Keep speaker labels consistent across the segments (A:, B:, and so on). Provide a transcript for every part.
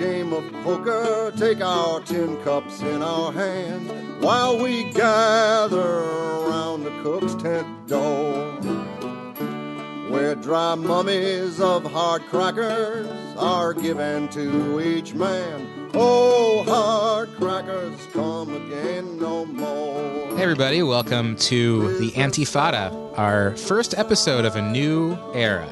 A: game of poker, take our tin cups in our hands while we gather around the cook's tent door. Where dry mummies of hard crackers are given to each man. Oh, hard crackers come again no more.
B: Hey, everybody, welcome to the Antifada, our first episode of a new era.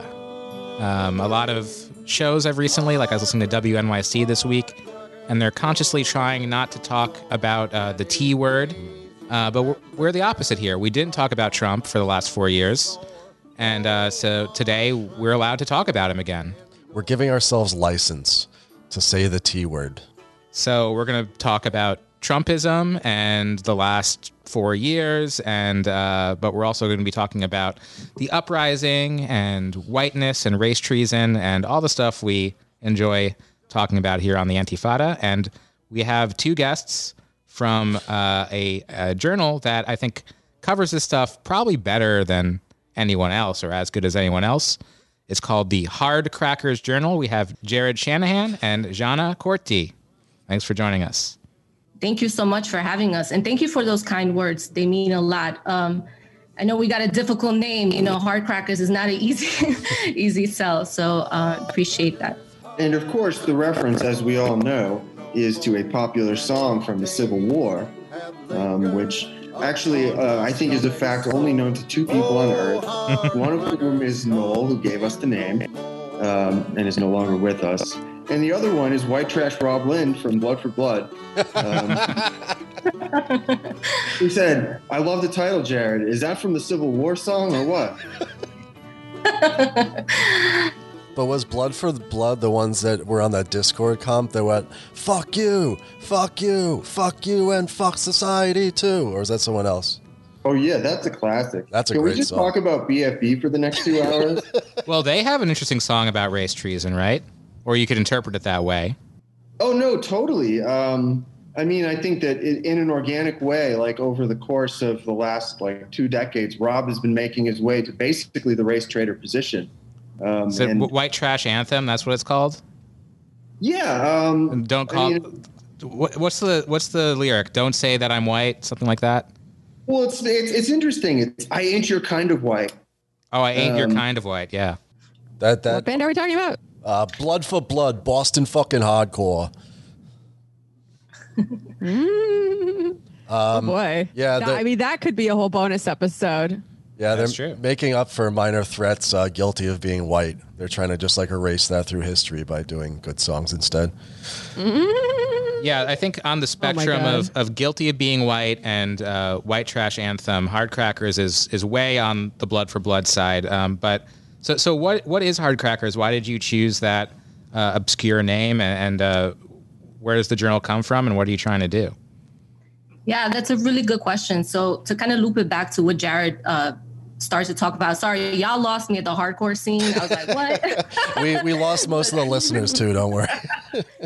B: Um, a lot of shows I've recently, like I was listening to WNYC this week, and they're consciously trying not to talk about uh, the T word. Uh, but we're, we're the opposite here. We didn't talk about Trump for the last four years. And uh, so today we're allowed to talk about him again.
C: We're giving ourselves license to say the T word.
B: So we're going to talk about Trumpism and the last four years, and uh, but we're also going to be talking about the uprising and whiteness and race treason and all the stuff we enjoy talking about here on the Antifada. And we have two guests from uh, a, a journal that I think covers this stuff probably better than anyone else or as good as anyone else. It's called the Hard Crackers Journal. We have Jarrod Shanahan and Zhana Kurti. Thanks for joining us.
D: Thank you so much for having us. And thank you for those kind words. They mean a lot. Um, I know we got a difficult name. You know, Hard Crackers is not an easy, easy sell. So uh, appreciate that.
E: And of course, the reference, as we all know, is to a popular song from the Civil War, um, which actually uh, I think is a fact only known to two people on Earth. One of whom is Noel, who gave us the name um, and is no longer with us. And the other one is White Trash Rob Lind from Blood for Blood. Um, he said, I love the title, Jarrod. Is that from the Civil War song or what?
C: But was Blood for Blood the ones that were on that Discord comp that went, fuck you, fuck you, fuck you, and fuck society too? Or is that someone else?
E: Oh, yeah, that's a classic.
C: That's a
E: Can
C: great
E: we just
C: song.
E: talk about BFB for the next two hours?
B: Well, they have an interesting song about race treason, right? Or you could interpret it that way.
E: Oh no, totally. Um, I mean, I think that i- in an organic way, like over the course of the last like two decades, Rob has been making his way to basically the race traitor position. Um,
B: Is it
E: and-
B: White Trash Anthem? That's what it's called.
E: yeah. Um,
B: don't
E: I
B: call.
E: mean-
B: what, what's the What's the lyric? Don't say that I'm white. Something like that.
E: well, it's, it's it's interesting. It's I ain't your kind of white.
B: Oh, I ain't your
E: Um,
B: kind of white. Yeah.
C: That
F: What
C: that
F: band are we talking about?
C: Uh, Blood for Blood, Boston fucking hardcore.
F: oh boy.
C: yeah,
F: That- I mean, that could be a whole bonus episode.
C: Yeah,
B: That's
C: they're
B: true.
C: making up for minor threats, uh, guilty of being white. They're trying to just like erase that through history by doing good songs instead.
B: Yeah, I think on the spectrum
F: God.
B: of, of guilty of being white and uh, white trash anthem, Hard Crackers is is way on the blood for blood side. Um, but so so what what is Hard Crackers? Why did you choose that uh, obscure name and, and uh, where does the journal come from and what are you trying to do?
D: Yeah, that's a really good question. So to kind of loop it back to what Jarrod uh, starts to talk about. Sorry, y'all lost me at the hardcore scene. I was like, what?
C: We we lost most of the listeners too. Don't worry.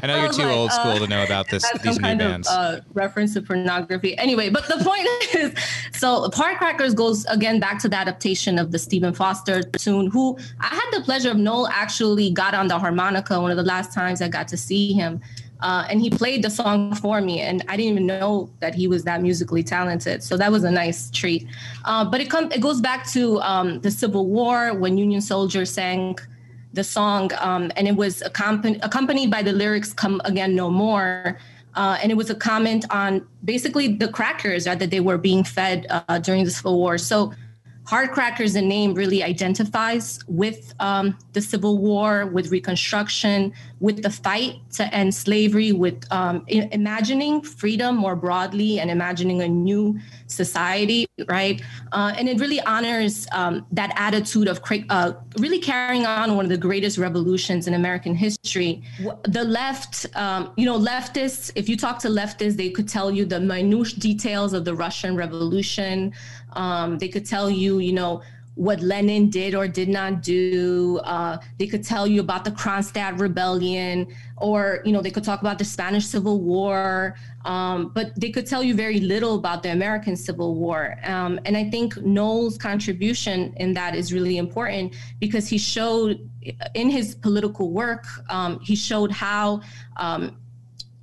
B: I know
D: I
B: you're too
D: like,
B: old
D: uh,
B: school to know about this these
D: some
B: new
D: kind
B: bands.
D: of uh, reference to pornography. Anyway, but the point is, so Hard Crackers goes again back to the adaptation of the Stephen Foster tune. Who I had the pleasure of Noel actually got on the harmonica one of the last times I got to see him. Uh, and he played the song for me, and I didn't even know that he was that musically talented. So that was a nice treat. Uh, but it comes, it goes back to um, the Civil War when Union soldiers sang the song, um, and it was accompanied, accompanied by the lyrics "Come Again No More," uh, and it was a comment on basically the crackers that they were being fed uh, during the Civil War. So, Hard Crackers, the name really identifies with um, the Civil War, with Reconstruction, with the fight to end slavery, with um, imagining freedom more broadly and imagining a new society, right? Uh, and it really honors um, that attitude of uh, really carrying on one of the greatest revolutions in American history. The left, um, you know, leftists, if you talk to leftists, they could tell you the minute details of the Russian Revolution. Um, they could tell you, you know, what Lenin did or did not do. Uh, they could tell you about the Kronstadt Rebellion, or you know, they could talk about the Spanish Civil War. Um, but they could tell you very little about the American Civil War. Um, and I think Noel's contribution in that is really important because he showed in his political work, um, he showed how um,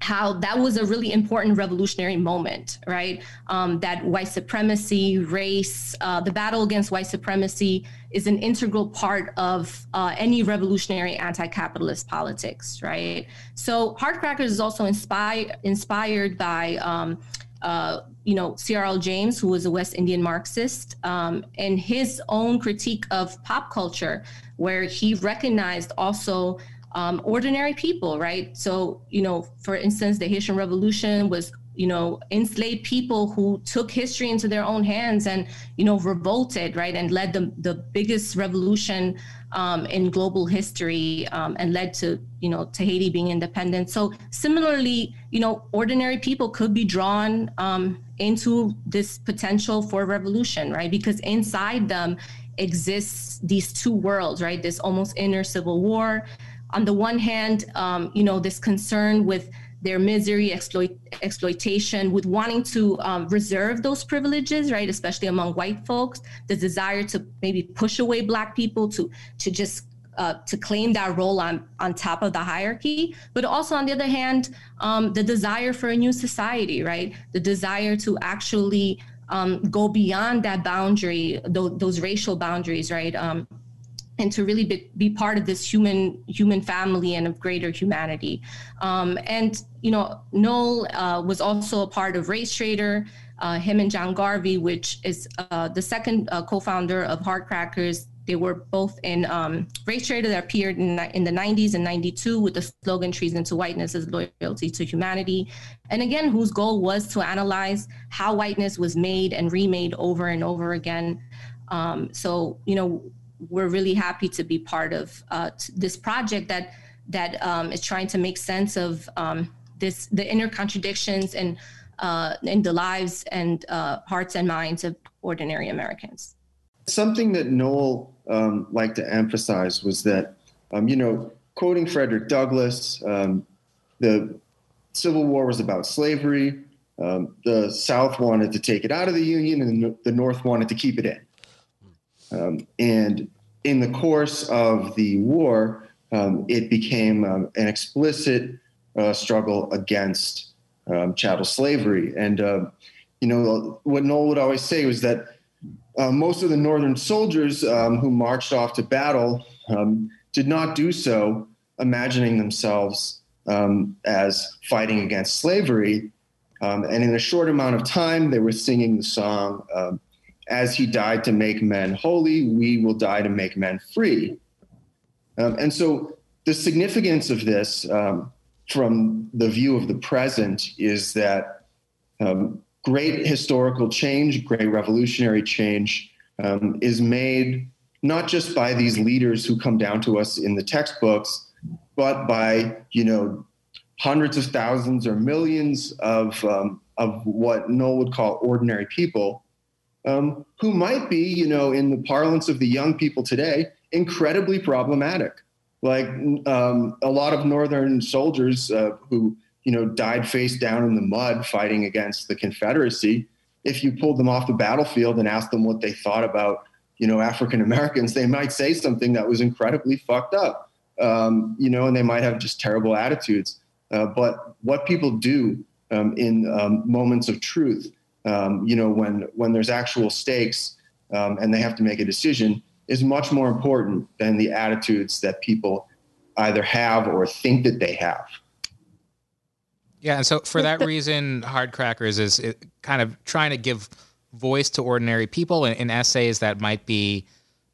D: how that was a really important revolutionary moment, right? Um, that white supremacy, race, uh, the battle against white supremacy is an integral part of uh, any revolutionary anti-capitalist politics, right? So Hard Crackers is also inspired inspired by. Um, uh, you know, C.L.R. James, who was a West Indian Marxist, um, and his own critique of pop culture, where he recognized also um, ordinary people, right? So, you know, for instance, the Haitian Revolution was, you know, enslaved people who took history into their own hands and, you know, revolted, right, and led the, the biggest revolution um, in global history um, and led to, you know, to Haiti being independent. So, similarly, you know, ordinary people could be drawn um, into this potential for revolution, right? Because inside them exists these two worlds, right? This almost inner civil war on the one hand, um, you know, this concern with their misery, exploit, exploitation, with wanting to um, reserve those privileges, right? Especially among white folks, the desire to maybe push away Black people to to just uh, to claim that role on on top of the hierarchy, but also on the other hand, um, the desire for a new society, right? The desire to actually um, go beyond that boundary, those, those racial boundaries, right? And to really be, be, part of this human human family and of greater humanity. Um, and you know, Noel uh, was also a part of Race Traitor. Uh, him and John Garvey, which is uh, the second uh, co-founder of Hard Crackers, they were both in um, Race Traitor that appeared in, in the 90s and 92 with the slogan "Treason to Whiteness is loyalty to humanity," and again, whose goal was to analyze how whiteness was made and remade over and over again. Um, so, you know, we're really happy to be part of uh, this project that that um, is trying to make sense of um, this the inner contradictions and uh, in the lives and uh, hearts and minds of ordinary Americans.
E: Something that Noel um, liked to emphasize was that um, you know quoting Frederick Douglass, um, the Civil War was about slavery. Um, the South wanted to take it out of the Union, and the North wanted to keep it in. Um, and in the course of the war, um, it became um, an explicit uh, struggle against um, chattel slavery. And, uh, you know, what Noel would always say was that uh, most of the Northern soldiers um, who marched off to battle um, did not do so imagining themselves as fighting against slavery. and in a short amount of time, they were singing the song as he died to make men holy, we will die to make men free. Um, and so the significance of this um, from the view of the present is that um, great historical change, great revolutionary change um, is made not just by these leaders who come down to us in the textbooks, but by, you know, hundreds of thousands or millions of, um, of what Noel would call ordinary people um, who might be, you know, in the parlance of the young people today, incredibly problematic. Like um, a lot of Northern soldiers uh, who, you know, died face down in the mud fighting against the Confederacy. If you pulled them off the battlefield and asked them what they thought about, you know, African Americans, they might say something that was incredibly fucked up, um, you know, and they might have just terrible attitudes. Uh, but what people do um, in um, moments of truth um, you know, when when there's actual stakes um, and they have to make a decision, is much more important than the attitudes that people either have or think that they have.
B: Yeah, and so for that reason, Hard Crackers is kind of trying to give voice to ordinary people in, in essays that might be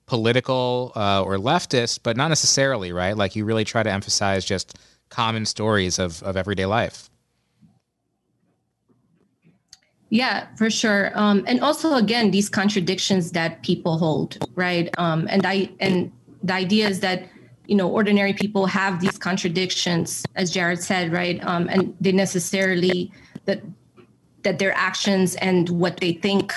B: political uh, or leftist, but not necessarily, right? Like you really try to emphasize just common stories of, of everyday life.
D: Yeah, for sure. Um, and also, again, these contradictions that people hold, right? Um, and I and the idea is that you know ordinary people have these contradictions, as Jarrod said, right? Um, and they necessarily that that their actions and what they think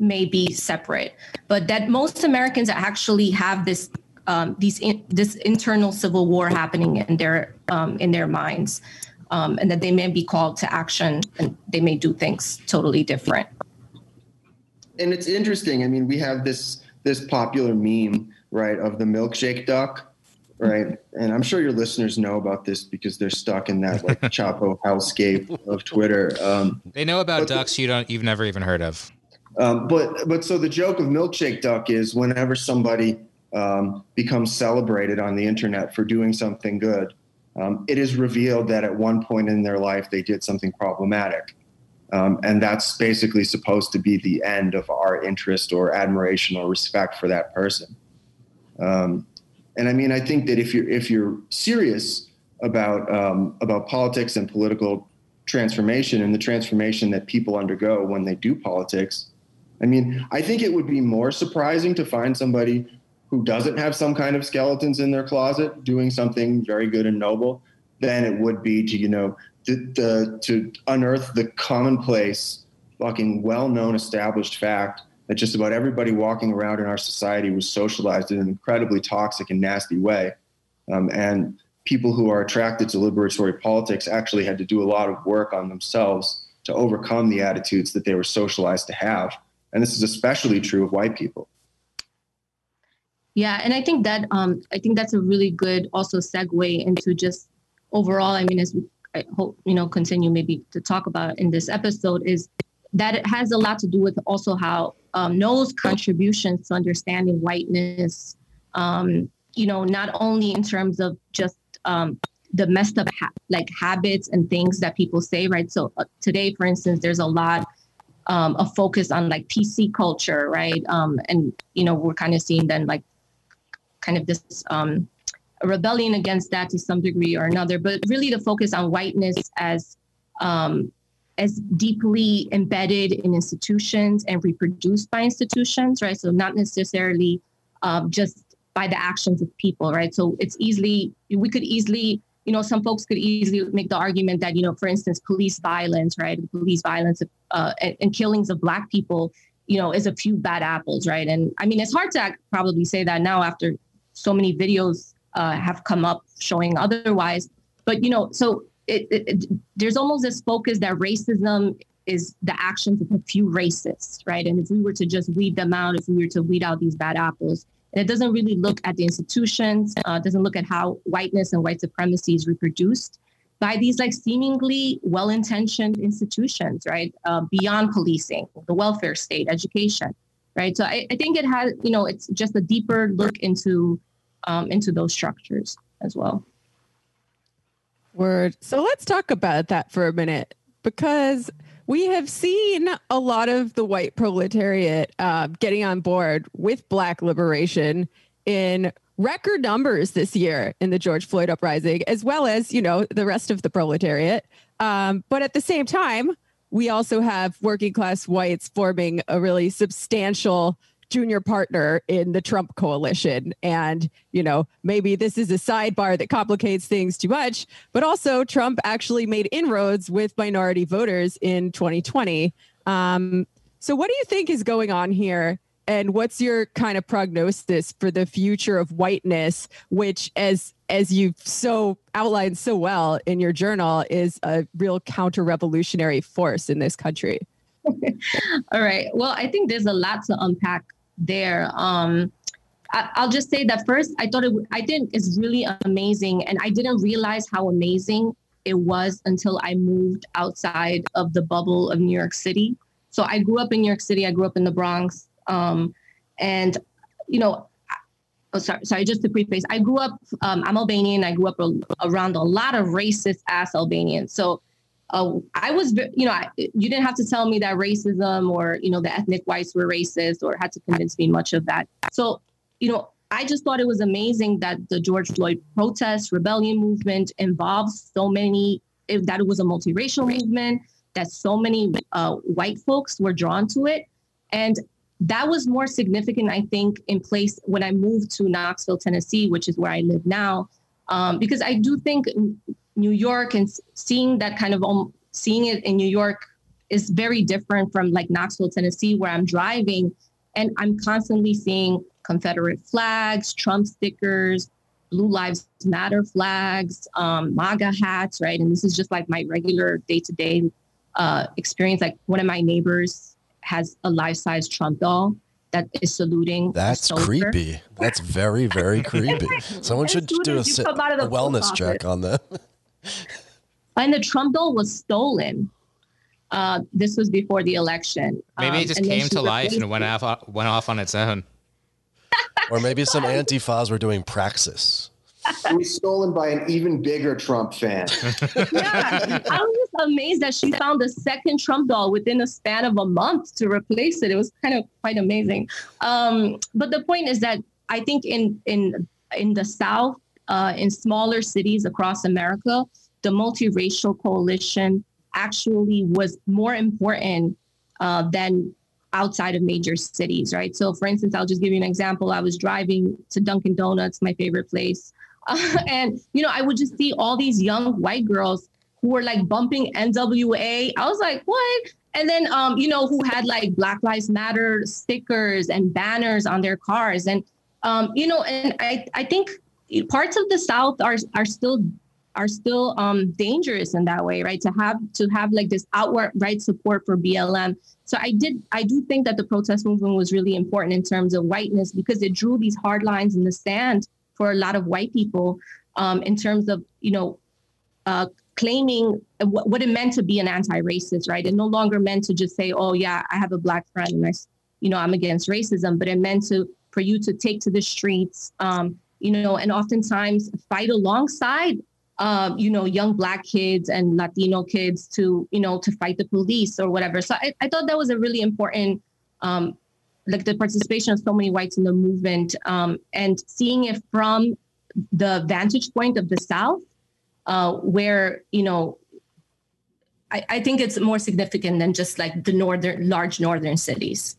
D: may be separate, but that most Americans actually have this um, these in, this internal civil war happening in their um, in their minds, um, and that they may be called to action and they may do things totally different.
E: And it's interesting. I mean, we have this this popular meme, right, of the milkshake duck, right? And I'm sure your listeners know about this because they're stuck in that like Chapo hellscape of Twitter. Um,
B: they know about ducks you don't you've never even heard of.
E: Um, but but so the joke of milkshake duck is whenever somebody um, becomes celebrated on the internet for doing something good, um, it is revealed that at one point in their life they did something problematic. Um, and that's basically supposed to be the end of our interest or admiration or respect for that person. Um, and I mean, I think that if you're if you're serious about um, about politics and political transformation and the transformation that people undergo when they do politics, I mean, I think it would be more surprising to find somebody who doesn't have some kind of skeletons in their closet doing something very good and noble than it would be to you know the, the, to unearth the commonplace fucking well-known established fact that just about everybody walking around in our society was socialized in an incredibly toxic and nasty way. Um, and people who are attracted to liberatory politics actually had to do a lot of work on themselves to overcome the attitudes that they were socialized to have. And this is especially true of white people
D: yeah, and I think that um, I think that's a really good also segue into just overall. I mean, as we I hope you know continue maybe to talk about in this episode is that it has a lot to do with also how um, Noel's contributions to understanding whiteness. Um, you know, not only in terms of just um, the messed up ha- like habits and things that people say, right? So uh, today, for instance, there's a lot um, of focus on like PC culture, right? Um, and you know, we're kind of seeing then like kind of this um, rebellion against that to some degree or another, but really the focus on whiteness as um, as deeply embedded in institutions and reproduced by institutions, right? So not necessarily um, just by the actions of people, right? So it's easily we could easily, you know, some folks could easily make the argument that you know, for instance, police violence, right? Police violence uh, and, and killings of Black people, you know, is a few bad apples, right? And I mean, it's hard to probably say that now after so many videos uh, have come up showing otherwise. But you know, so it, it, it, there's almost this focus that racism is the actions of a few racists, right? And if we were to just weed them out, if we were to weed out these bad apples, and it doesn't really look at the institutions, uh, doesn't look at how whiteness and white supremacy is reproduced by these like seemingly well-intentioned institutions, right? Uh, beyond policing, the welfare state, education, right? So I, I think it has, you know, it's just a deeper look into um, into those structures as well.
F: Word. So let's talk about that for a minute because we have seen a lot of the white proletariat uh, getting on board with Black liberation in record numbers this year in the George Floyd uprising, as well as, you know, the rest of the proletariat. Um, but at the same time, we also have working class whites forming a really substantial junior partner in the Trump coalition. And, you know, maybe this is a sidebar that complicates things too much, but also Trump actually made inroads with minority voters in 2020. Um, so, what do you think is going on here? And what's your kind of prognosis for the future of whiteness, which, as as you've so outlined so well in your journal, is a real counter-revolutionary force in this country?
D: All right. Well, I think there's a lot to unpack there. Um, I, will just say that first, I thought it, I think it's really amazing, and I didn't realize how amazing it was until I moved outside of the bubble of New York City. So I grew up in New York City. I grew up in the Bronx, um, and you know, oh, sorry, sorry, just to preface, I grew up. Um, I'm Albanian. I grew up around a lot of racist ass Albanians. So uh, I was, you know, I, you didn't have to tell me that racism or, you know, the ethnic whites were racist or had to convince me much of that. So, you know, I just thought it was amazing that the George Floyd protest rebellion movement involves so many, that it was a multiracial movement, that so many uh, white folks were drawn to it. And that was more significant, I think, in place when I moved to Knoxville, Tennessee, which is where I live now. Um, because I do think New York and seeing that kind of um, seeing it in New York is very different from like Knoxville, Tennessee, where I'm driving and I'm constantly seeing Confederate flags, Trump stickers, Blue Lives Matter flags, um, MAGA hats, right? And this is just like my regular day to day experience. Like one of my neighbors has a life size Trump doll that is saluting.
C: That's creepy. That's very, very creepy. Someone should do a, a wellness check on that.
D: and the Trump doll was stolen. Uh, this was before the election.
B: Maybe um, it just came to life and went off went off on its own.
C: or maybe some antifas were doing praxis.
E: It was stolen by an even bigger Trump fan.
D: yeah, I was just amazed that she found the second Trump doll within a span of a month to replace it. It was kind of quite amazing. Um, but the point is that I think in in in the South, uh, in smaller cities across America, the multiracial coalition actually was more important uh, than outside of major cities, right? So, for instance, I'll just give you an example. I was driving to Dunkin' Donuts, my favorite place, uh, and you know, I would just see all these young white girls who were like bumping NWA. I was like, what? And then, um, you know, who had like Black Lives Matter stickers and banners on their cars, and um, you know, and I, I think parts of the South are are still are still um, dangerous in that way, right? To have to have like this outward right support for BLM. So I did I do think that the protest movement was really important in terms of whiteness because it drew these hard lines in the sand for a lot of white people um, in terms of you know uh, claiming what, what, it meant to be an anti-racist, right? It no longer meant to just say, oh yeah, I have a black friend and I, you know, I'm against racism, but it meant to for you to take to the streets, um, you know, and oftentimes fight alongside um, you know, young black kids and Latino kids to, you know, to fight the police or whatever. So I, I thought that was a really important, um, like the participation of so many whites in the movement um, and seeing it from the vantage point of the South, uh, where, you know, I, I think it's more significant than just like the northern, large northern cities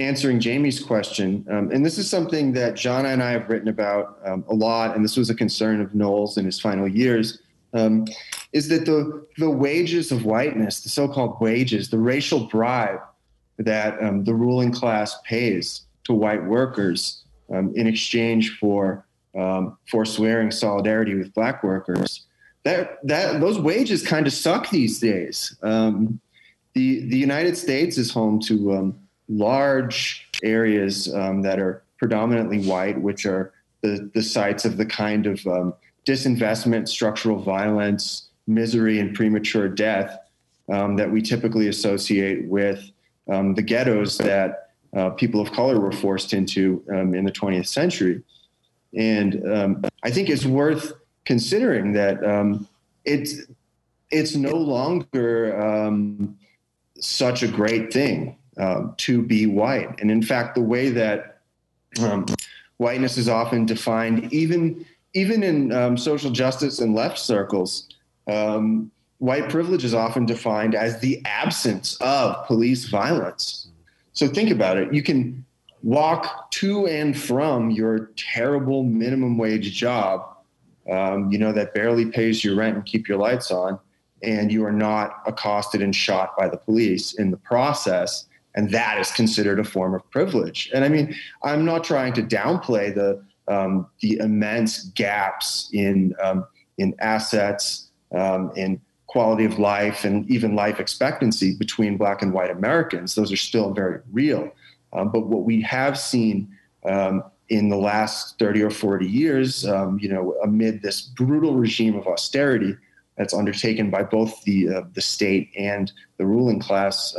E: answering Jamie's question, um, and this is something that John and I have written about um, a lot, and this was a concern of Noel's in his final years, um, is that the the wages of whiteness, the so-called wages, the racial bribe that um, the ruling class pays to white workers um, in exchange for um, forswearing solidarity with black workers, that that those wages kind of suck these days. the the United States is home to large areas um, that are predominantly white, which are the, the sites of the kind of um, disinvestment, structural violence, misery, and premature death um, that we typically associate with um, the ghettos that uh, people of color were forced into um, in the 20th century. And um, I think it's worth considering that it's it's no longer such a great thing um, to be white. And in fact, the way that um, whiteness is often defined, even even in um, social justice and left circles, um, white privilege is often defined as the absence of police violence. So think about it. You can walk to and from your terrible minimum wage job, um, you know, that barely pays your rent and keep your lights on, and you are not accosted and shot by the police in the process and that is considered a form of privilege. And I mean, I'm not trying to downplay the um, the immense gaps in um, in assets, um, in quality of life, and even life expectancy between Black and White Americans. Those are still very real. Um, but what we have seen um, in the last 30 or 40 years, um, you know, amid this brutal regime of austerity that's undertaken by both the uh, the state and the ruling class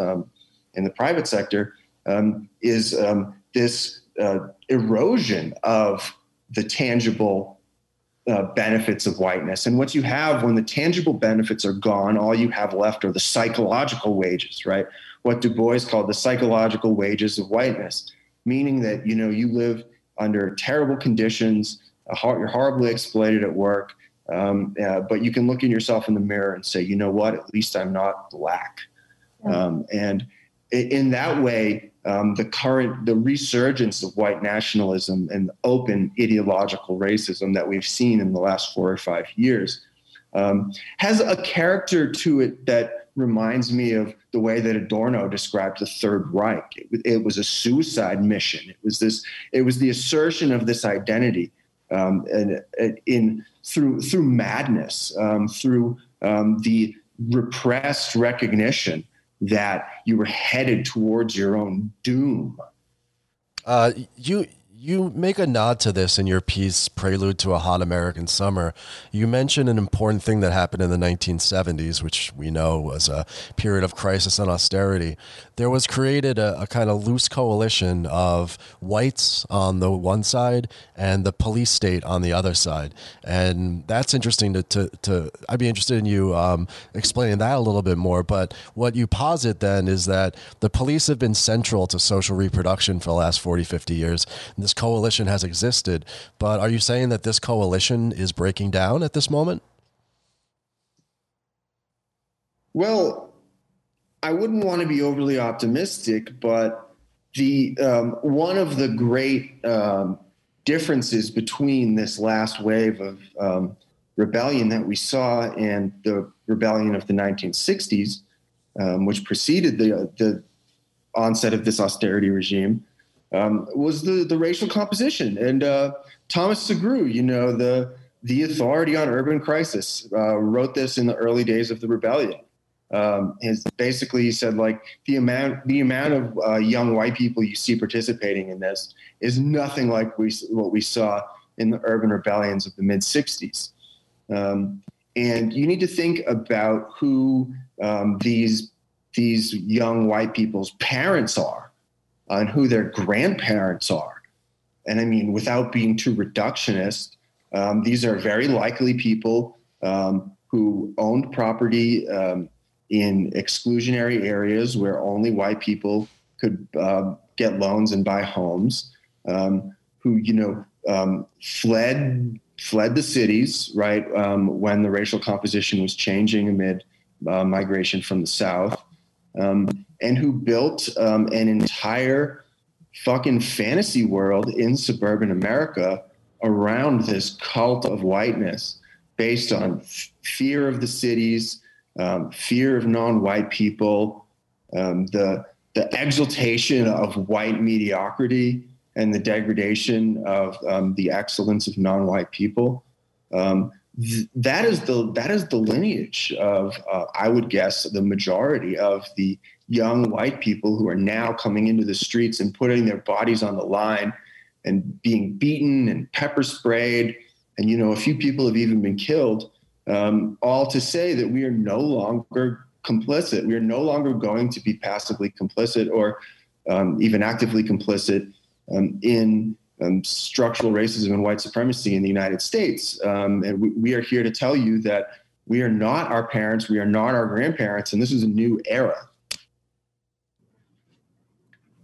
E: in the private sector um, is um, this uh, erosion of the tangible uh, benefits of whiteness. And what you have when the tangible benefits are gone, all you have left are the psychological wages, right? What Du Bois called the psychological wages of whiteness, meaning that you know you live under terrible conditions, you're horribly exploited at work, um, uh, but you can look in yourself in the mirror and say, you know what? At least I'm not black. Um, and in that way, um, the current the resurgence of white nationalism and open ideological racism that we've seen in the last four or five years um, has a character to it that reminds me of the way that Adorno described the Third Reich. It, it was a suicide mission. It was this. It was the assertion of this identity, um, and, and, in through through madness, um, through um, the repressed recognition that you were headed towards your own doom.
C: Uh, you you make a nod to this in your piece, Prelude to a Hot American Summer. You mention an important thing that happened in the 1970s, which we know was a period of crisis and austerity. There was created a, a kind of loose coalition of whites on the one side and the police state on the other side. And that's interesting to, to, to I'd be interested in you um, explaining that a little bit more. But what you posit then is that the police have been central to social reproduction for the last 40, 50 years. And this coalition has existed. But are you saying that this coalition is breaking down at this moment?
E: Well, I wouldn't want to be overly optimistic, but the um, one of the great um, differences between this last wave of um, rebellion that we saw and the rebellion of the 1960s, um, which preceded the, the onset of this austerity regime, um, was the the racial composition. And uh, Thomas Sugrue, you know, the the authority on urban crisis, uh, wrote this in the early days of the rebellion. Um, his basically said like the amount the amount of uh, young white people you see participating in this is nothing like we what we saw in the urban rebellions of the mid '60s. Um, and you need to think about who um, these these young white people's parents are and who their grandparents are. And I mean, without being too reductionist, um, these are very likely people um, who owned property um, in exclusionary areas where only white people could uh, get loans and buy homes, um, who you know um, fled fled the cities right um, when the racial composition was changing amid uh, migration from the south. Um, and who built um, an entire fucking fantasy world in suburban America around this cult of whiteness based on f- fear of the cities, um, fear of non-white people, um, the the exaltation of white mediocrity and the degradation of um, the excellence of non-white people. Um, th- that is the that is the lineage of uh, I would guess the majority of the young white people who are now coming into the streets and putting their bodies on the line and being beaten and pepper sprayed. And, you know, a few people have even been killed, um, all to say that we are no longer complicit. We are no longer going to be passively complicit or um, even actively complicit um, in um, structural racism and white supremacy in the United States. Um, and we, we are here to tell you that we are not our parents, we are not our grandparents, and this is a new era.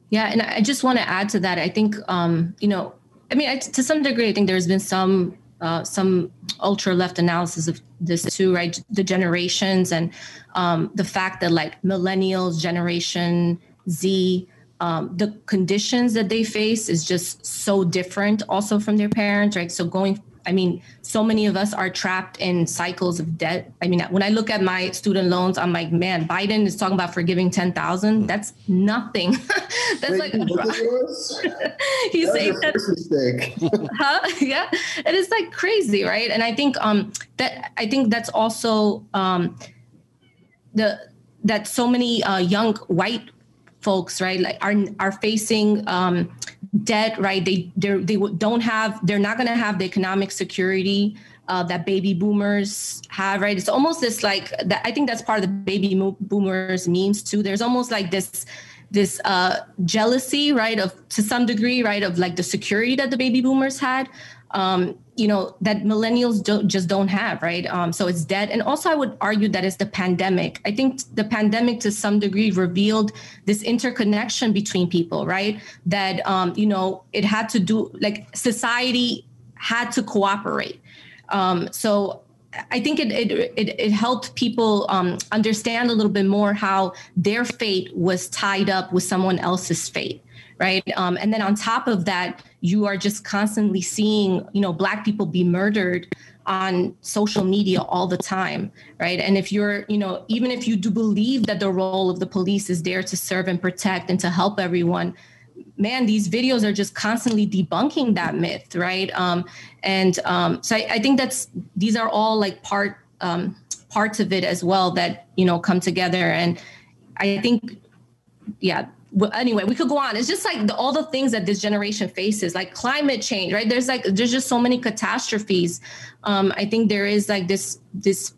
D: Yeah, and I just want to add to that. I think, um, you know, I mean, I, to some degree, I think there's been some uh, some ultra left analysis of this too, right? The generations and um, the fact that like millennials, Generation Z, um, the conditions that they face is just so different, also from their parents, right? So going I mean, so many of us are trapped in cycles of debt. I mean, when I look at my student loans, I'm like, man, Biden is talking about forgiving 10,000. Hmm. That's nothing. That's Wait, like, he saved that. huh? Yeah. It is like crazy. Right. And I think, um, that, I think that's also, um, the, that so many uh, young white folks, right, like are are facing um, debt, right? They they don't have they're not going to have the economic security uh, that baby boomers have, right? It's almost this like that. I think that's part of the baby boomers memes too. There's almost like this this uh, jealousy, right, of to some degree, right, of like the security that the baby boomers had. Um, you know that millennials don't just don't have right? Um, so it's dead. And also i would argue that it's the pandemic. I think the pandemic to some degree revealed this interconnection between people right? That um, you know it had to do like society had to cooperate. Um, so I think it it it, it helped people um, understand a little bit more how their fate was tied up with someone else's fate, right? Um, and then on top of that, you are just constantly seeing, you know, black people be murdered on social media all the time right? And if you're you know even if you do believe that the role of the police is there to serve and protect and to help everyone man these videos are just constantly debunking that myth right? Um, and um, so I, I, think that's these are all like part um, parts of it as well that you know come together. And i think yeah well, anyway, we could go on. It's just like the, all the things that this generation faces, like climate change, right? There's like there's just so many catastrophes. Um, I think there is like this this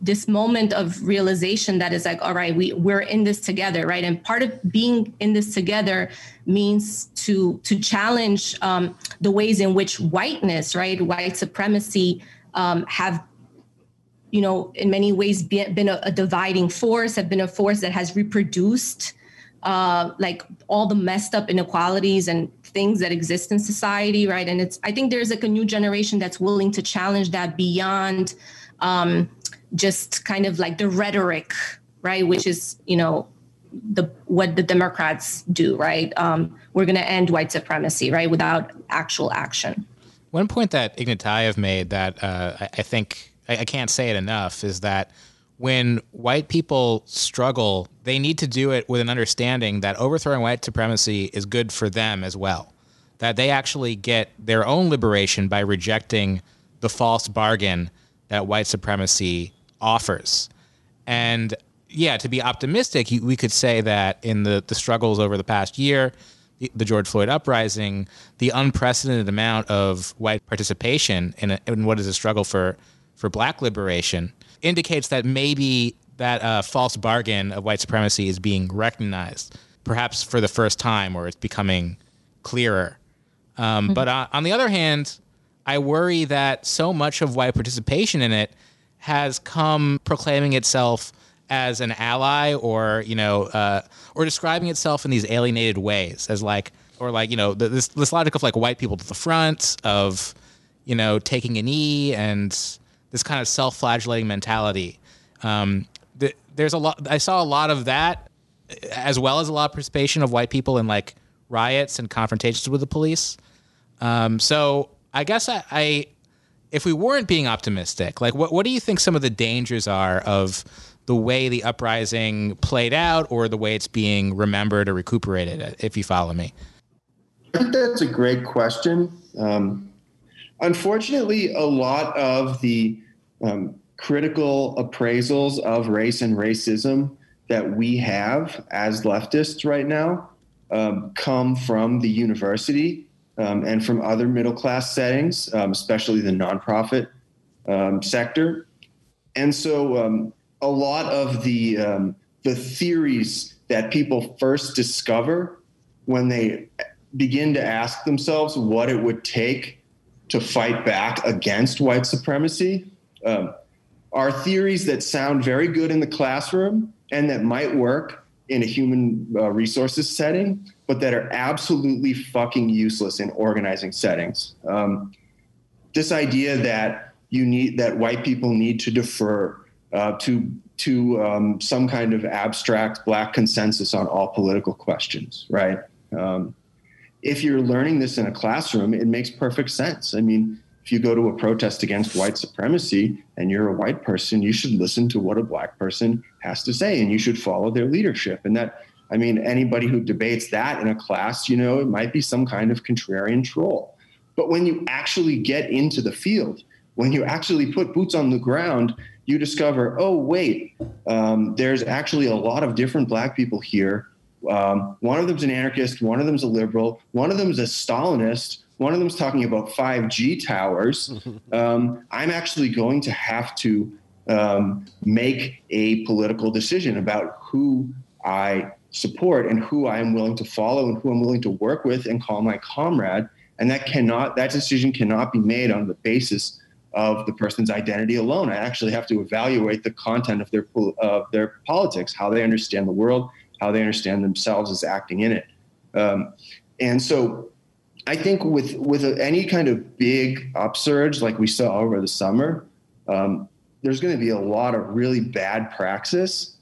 D: this moment of realization that is like, all right, we we're in this together, right? And part of being in this together means to to challenge um, the ways in which whiteness, right, white supremacy, um, have you know, in many ways been a, a dividing force, have been a force that has reproduced uh, like all the messed up inequalities and things that exist in society, right? And it's I think there's like a new generation that's willing to challenge that beyond um, just kind of like the rhetoric, right? Which is you know the what the Democrats do, right? Um, we're going to end white supremacy, right, without actual action.
B: One point that Ignatiev made that uh, I, I, think I, I can't say it enough is that when white people struggle, they need to do it with an understanding that overthrowing white supremacy is good for them as well. That they actually get their own liberation by rejecting the false bargain that white supremacy offers. And yeah, to be optimistic, we could say that in the, the struggles over the past year, the, George Floyd uprising, the unprecedented amount of white participation in, a, in what is a struggle for, for black liberation indicates that maybe that uh, false bargain of white supremacy is being recognized, perhaps for the first time, or it's becoming clearer. Um, mm-hmm. But uh, on the other hand, I worry that so much of white participation in it has come proclaiming itself as an ally, or you know, uh, or describing itself in these alienated ways, as like, or like you know, this this logic of like white people to the front, of you know, taking a knee and this kind of self-flagellating mentality. Um, there's a lot. I saw a lot of that, as well as a lot of participation of white people in like riots and confrontations with the police. Um, so I guess I, I, if we weren't being optimistic, like what what do you think some of the dangers are of the way the uprising played out, or the way it's being remembered or recuperated? If you follow me.
E: I think that's a great question. Um, unfortunately, a lot of the um, critical appraisals of race and racism that we have as leftists right now um, come from the university um, and from other middle class settings, um, especially the nonprofit um, sector. And so um, a lot of the, the theories that people first discover when they begin to ask themselves what it would take to fight back against white supremacy um, are theories that sound very good in the classroom and that might work in a human uh, resources setting, but that are absolutely fucking useless in organizing settings. Um, this idea that you need that white people need to defer uh, to to um, some kind of abstract black consensus on all political questions, right? Um, if you're learning this in a classroom, it makes perfect sense. I mean, if you go to a protest against white supremacy and you're a white person, you should listen to what a black person has to say and you should follow their leadership. And that, I mean, anybody who debates that in a class, you know, it might be some kind of contrarian troll. But when you actually get into the field, when you actually put boots on the ground, you discover, oh, wait, um, there's actually a lot of different black people here. Um, one of them's an anarchist, one of them's a liberal, one of them's a Stalinist, one of them is talking about 5G towers. Um, I'm actually going to have to um, make a political decision about who I support and who I am willing to follow and who I'm willing to work with and call my comrade. And that cannot, that decision cannot be made on the basis of the person's identity alone. I actually have to evaluate the content of their of their politics, how they understand the world, how they understand themselves as acting in it. Um, and so I think with with any kind of big upsurge like we saw over the summer, um, there's going to be a lot of really bad praxis.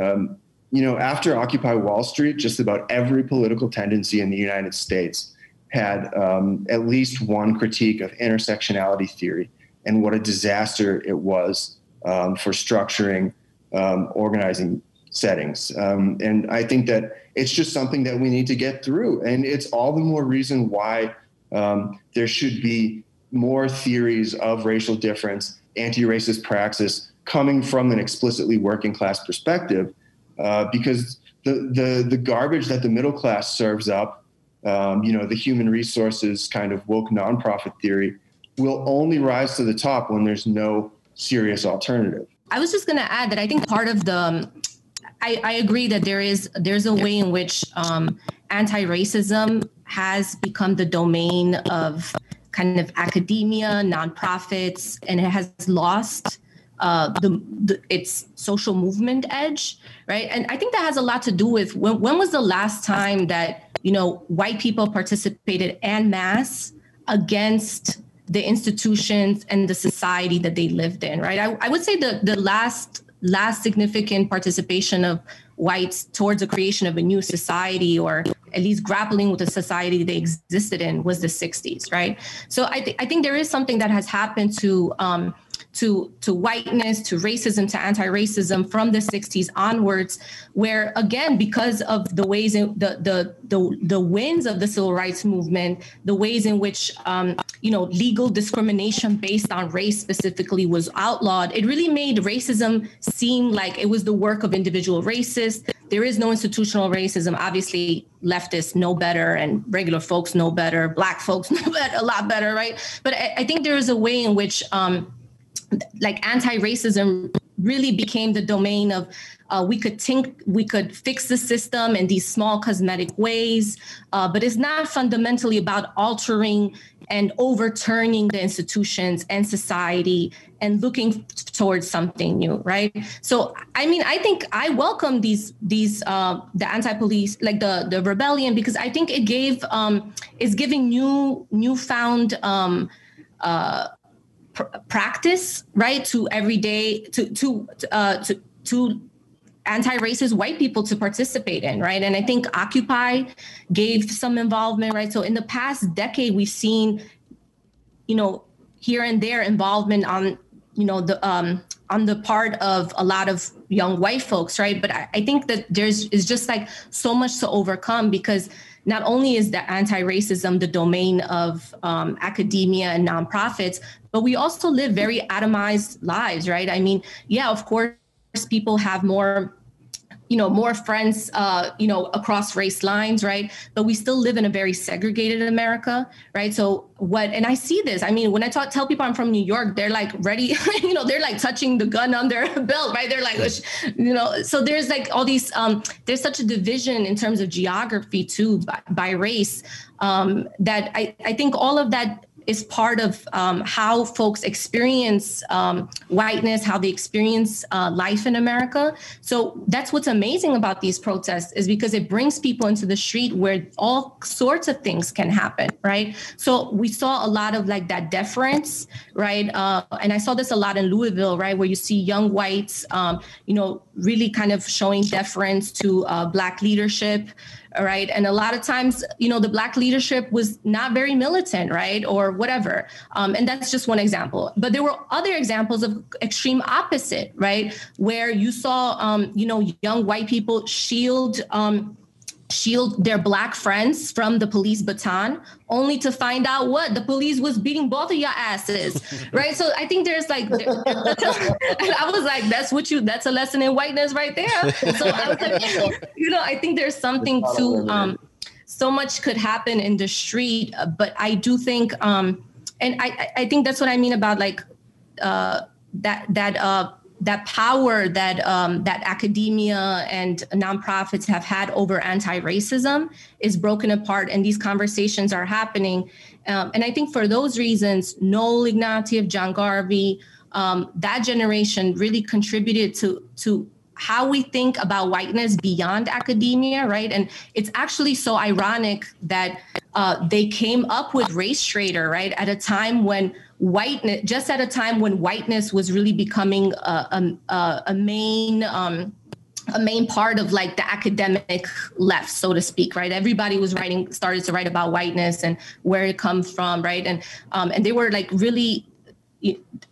E: Um, you know, after Occupy Wall Street, just about every political tendency in the United States had um, at least one critique of intersectionality theory. and what a disaster it was um, for structuring um, organizing settings. Um, and I think that it's just something that we need to get through. And it's all the more reason why um, there should be more theories of racial difference, anti racist praxis coming from an explicitly working class perspective, uh, because the, the, the garbage that the middle class serves up, um, you know, the human resources kind of woke nonprofit theory, will only rise to the top when there's no serious alternative.
D: I was just going to add that I think part of the um, I, I, agree that there is there's a way in which um, anti-racism has become the domain of kind of academia, nonprofits, and it has lost uh, the, the, its social movement edge, right? And I think that has a lot to do with when, when was the last time that you know white people participated en masse against the institutions and the society that they lived in, right? I, I would say the the last last significant participation of whites towards the creation of a new society or at least grappling with the society they existed in was the 60s right? So i, th- I think there is something that has happened to um, to to whiteness to racism to anti-racism from the 60s onwards where again because of the ways in the the the, the winds of the civil rights movement the ways in which um, you know legal discrimination based on race specifically was outlawed it really made racism seem like it was the work of individual racists. There is no institutional racism. Obviously leftists know better and regular folks know better. Black folks know better, a lot better right? But I, I think there is a way in which um, like anti-racism really became the domain of uh, we could think we could fix the system in these small cosmetic ways uh, but it's not fundamentally about altering and overturning the institutions and society and looking towards something new right? So i mean i think i welcome these these uh, the anti-police like the the rebellion because i think it gave um is giving new newfound um uh pr- practice, right, to everyday to to uh, to to anti-racist white people to participate in, right? And I think Occupy gave some involvement, right? So in the past decade, we've seen, you know, here and there involvement on, you know, the um, on the part of a lot of young white folks, right? But I, I think that there's is just like so much to overcome because not only is the anti-racism the domain of um, academia and nonprofits, but we also live very atomized lives, right? I mean, yeah, of course, people have more you know more friends uh, you know across race lines right? But we still live in a very segregated america right? So what and i see this. I mean when i talk tell people i'm from new york they're like ready you know they're like touching the gun on their belt right? They're like you know so there's like all these um there's such a division in terms of geography too by, by race um that i i think all of that is part of um, how folks experience um, whiteness, how they experience uh, life in America. So that's what's amazing about these protests is because it brings people into the street where all sorts of things can happen, right? So we saw a lot of like that deference, right? Uh, and I saw this a lot in Louisville, right, where you see young whites, um, you know, really kind of showing deference to uh, Black leadership right? And a lot of times, you know, the black leadership was not very militant, right, or whatever. Um, and that's just one example. But there were other examples of extreme opposite, right, where you saw, um, you know, young white people shield. Um, shield their black friends from the police baton only to find out what? The police was beating both of your asses right? So i think there's like there, i was like that's what you that's a lesson in whiteness right there. So i was like you know i think there's something to um so much could happen in the street but i do think um and i i think that's what i mean about like uh that that uh that power that um, that academia and nonprofits have had over anti-racism is broken apart, and these conversations are happening. Um, and I think for those reasons, Noel Ignatiev, John Garvey, um, that generation really contributed to to how we think about whiteness beyond academia, right? And it's actually so ironic that uh, they came up with race traitor, right, at a time when whiteness, just at a time when whiteness was really becoming a, a, a main. Um, a main part of like the academic left so to speak right everybody was writing started to write about whiteness and where it comes from right and um, and they were like really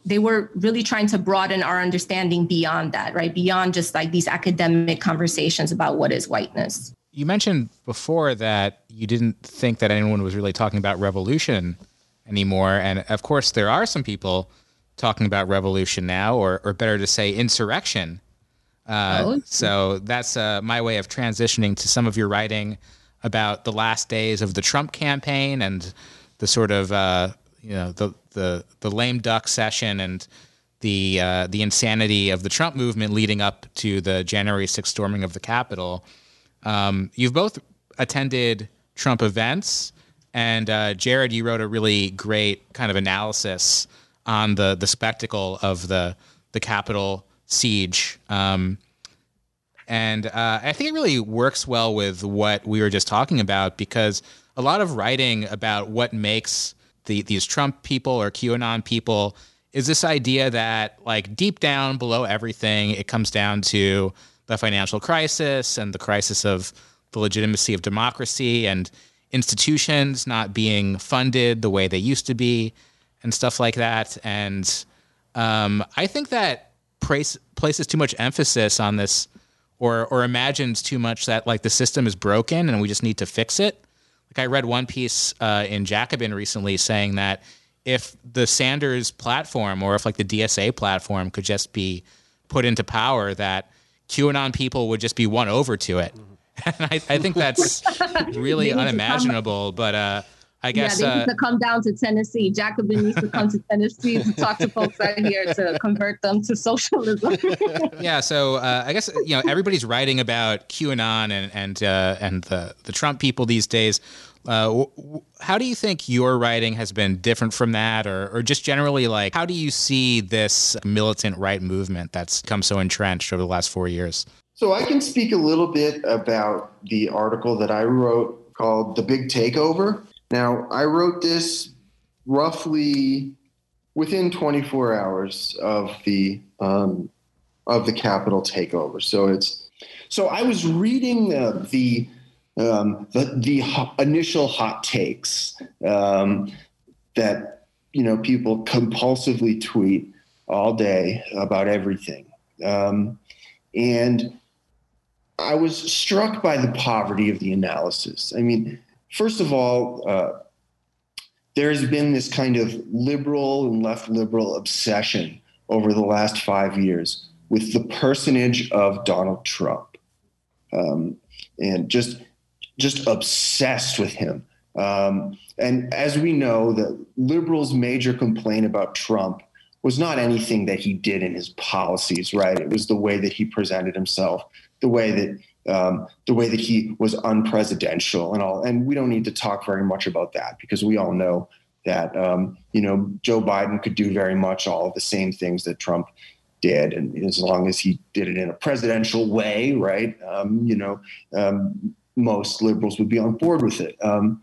D: they were really trying to broaden our understanding beyond that, right? Beyond just like these academic conversations about what is whiteness.
B: You mentioned before that you didn't think that anyone was really talking about revolution anymore. And of course, there are some people talking about revolution now, or, or better to say, insurrection. Uh, oh. So that's uh, my way of transitioning to some of your writing about the last days of the Trump campaign and the sort of uh, you know the the the lame duck session and the uh, the insanity of the Trump movement leading up to the January 6th storming of the Capitol. Um, you've both attended Trump events, and uh, Jarrod, you wrote a really great kind of analysis on the the spectacle of the the Capitol siege. Um, and uh, I think it really works well with what we were just talking about because a lot of writing about what makes the, these Trump people or QAnon people is this idea that, like, deep down below everything, it comes down to the financial crisis and the crisis of the legitimacy of democracy and institutions not being funded the way they used to be and stuff like that. And um, I think that place, places too much emphasis on this or or imagines too much that like the system is broken and we just need to fix it. Like I read one piece uh, in Jacobin recently saying that if the Sanders platform or if like the DSA platform could just be put into power, that QAnon people would just be won over to it. Mm-hmm. And I, I think that's really unimaginable. But uh, I guess
D: yeah, they
B: need
D: uh, to come down to Tennessee. Jacobin needs to come to Tennessee to talk to folks out here to convert them to socialism.
B: yeah, so uh, I guess you know everybody's writing about QAnon and and uh, and the the Trump people these days. Uh, w- how do you think your writing has been different from that, or or just generally like how do you see this militant right movement that's come so entrenched over the last four years?
E: So I can speak a little bit about the article that I wrote called "The Big Takeover." Now, I wrote this roughly within 24 hours of the um, of the Capitol takeover. So it's so I was reading the the um, the, the initial hot takes um, that you know people compulsively tweet all day about everything, um, and I was struck by the poverty of the analysis. I mean, First of all, uh, there's been this kind of liberal and left liberal obsession over the last five years with the personage of Donald Trump, um, and just just obsessed with him. Um, and as we know, the liberals' major complaint about Trump was not anything that he did in his policies, right? It was the way that he presented himself, the way that um, the way that he was unpresidential and all. And we don't need to talk very much about that because we all know that um, you know Joe Biden could do very much all of the same things that Trump did, and as long as he did it in a presidential way, right? Um, you know, um, most liberals would be on board with it. Um,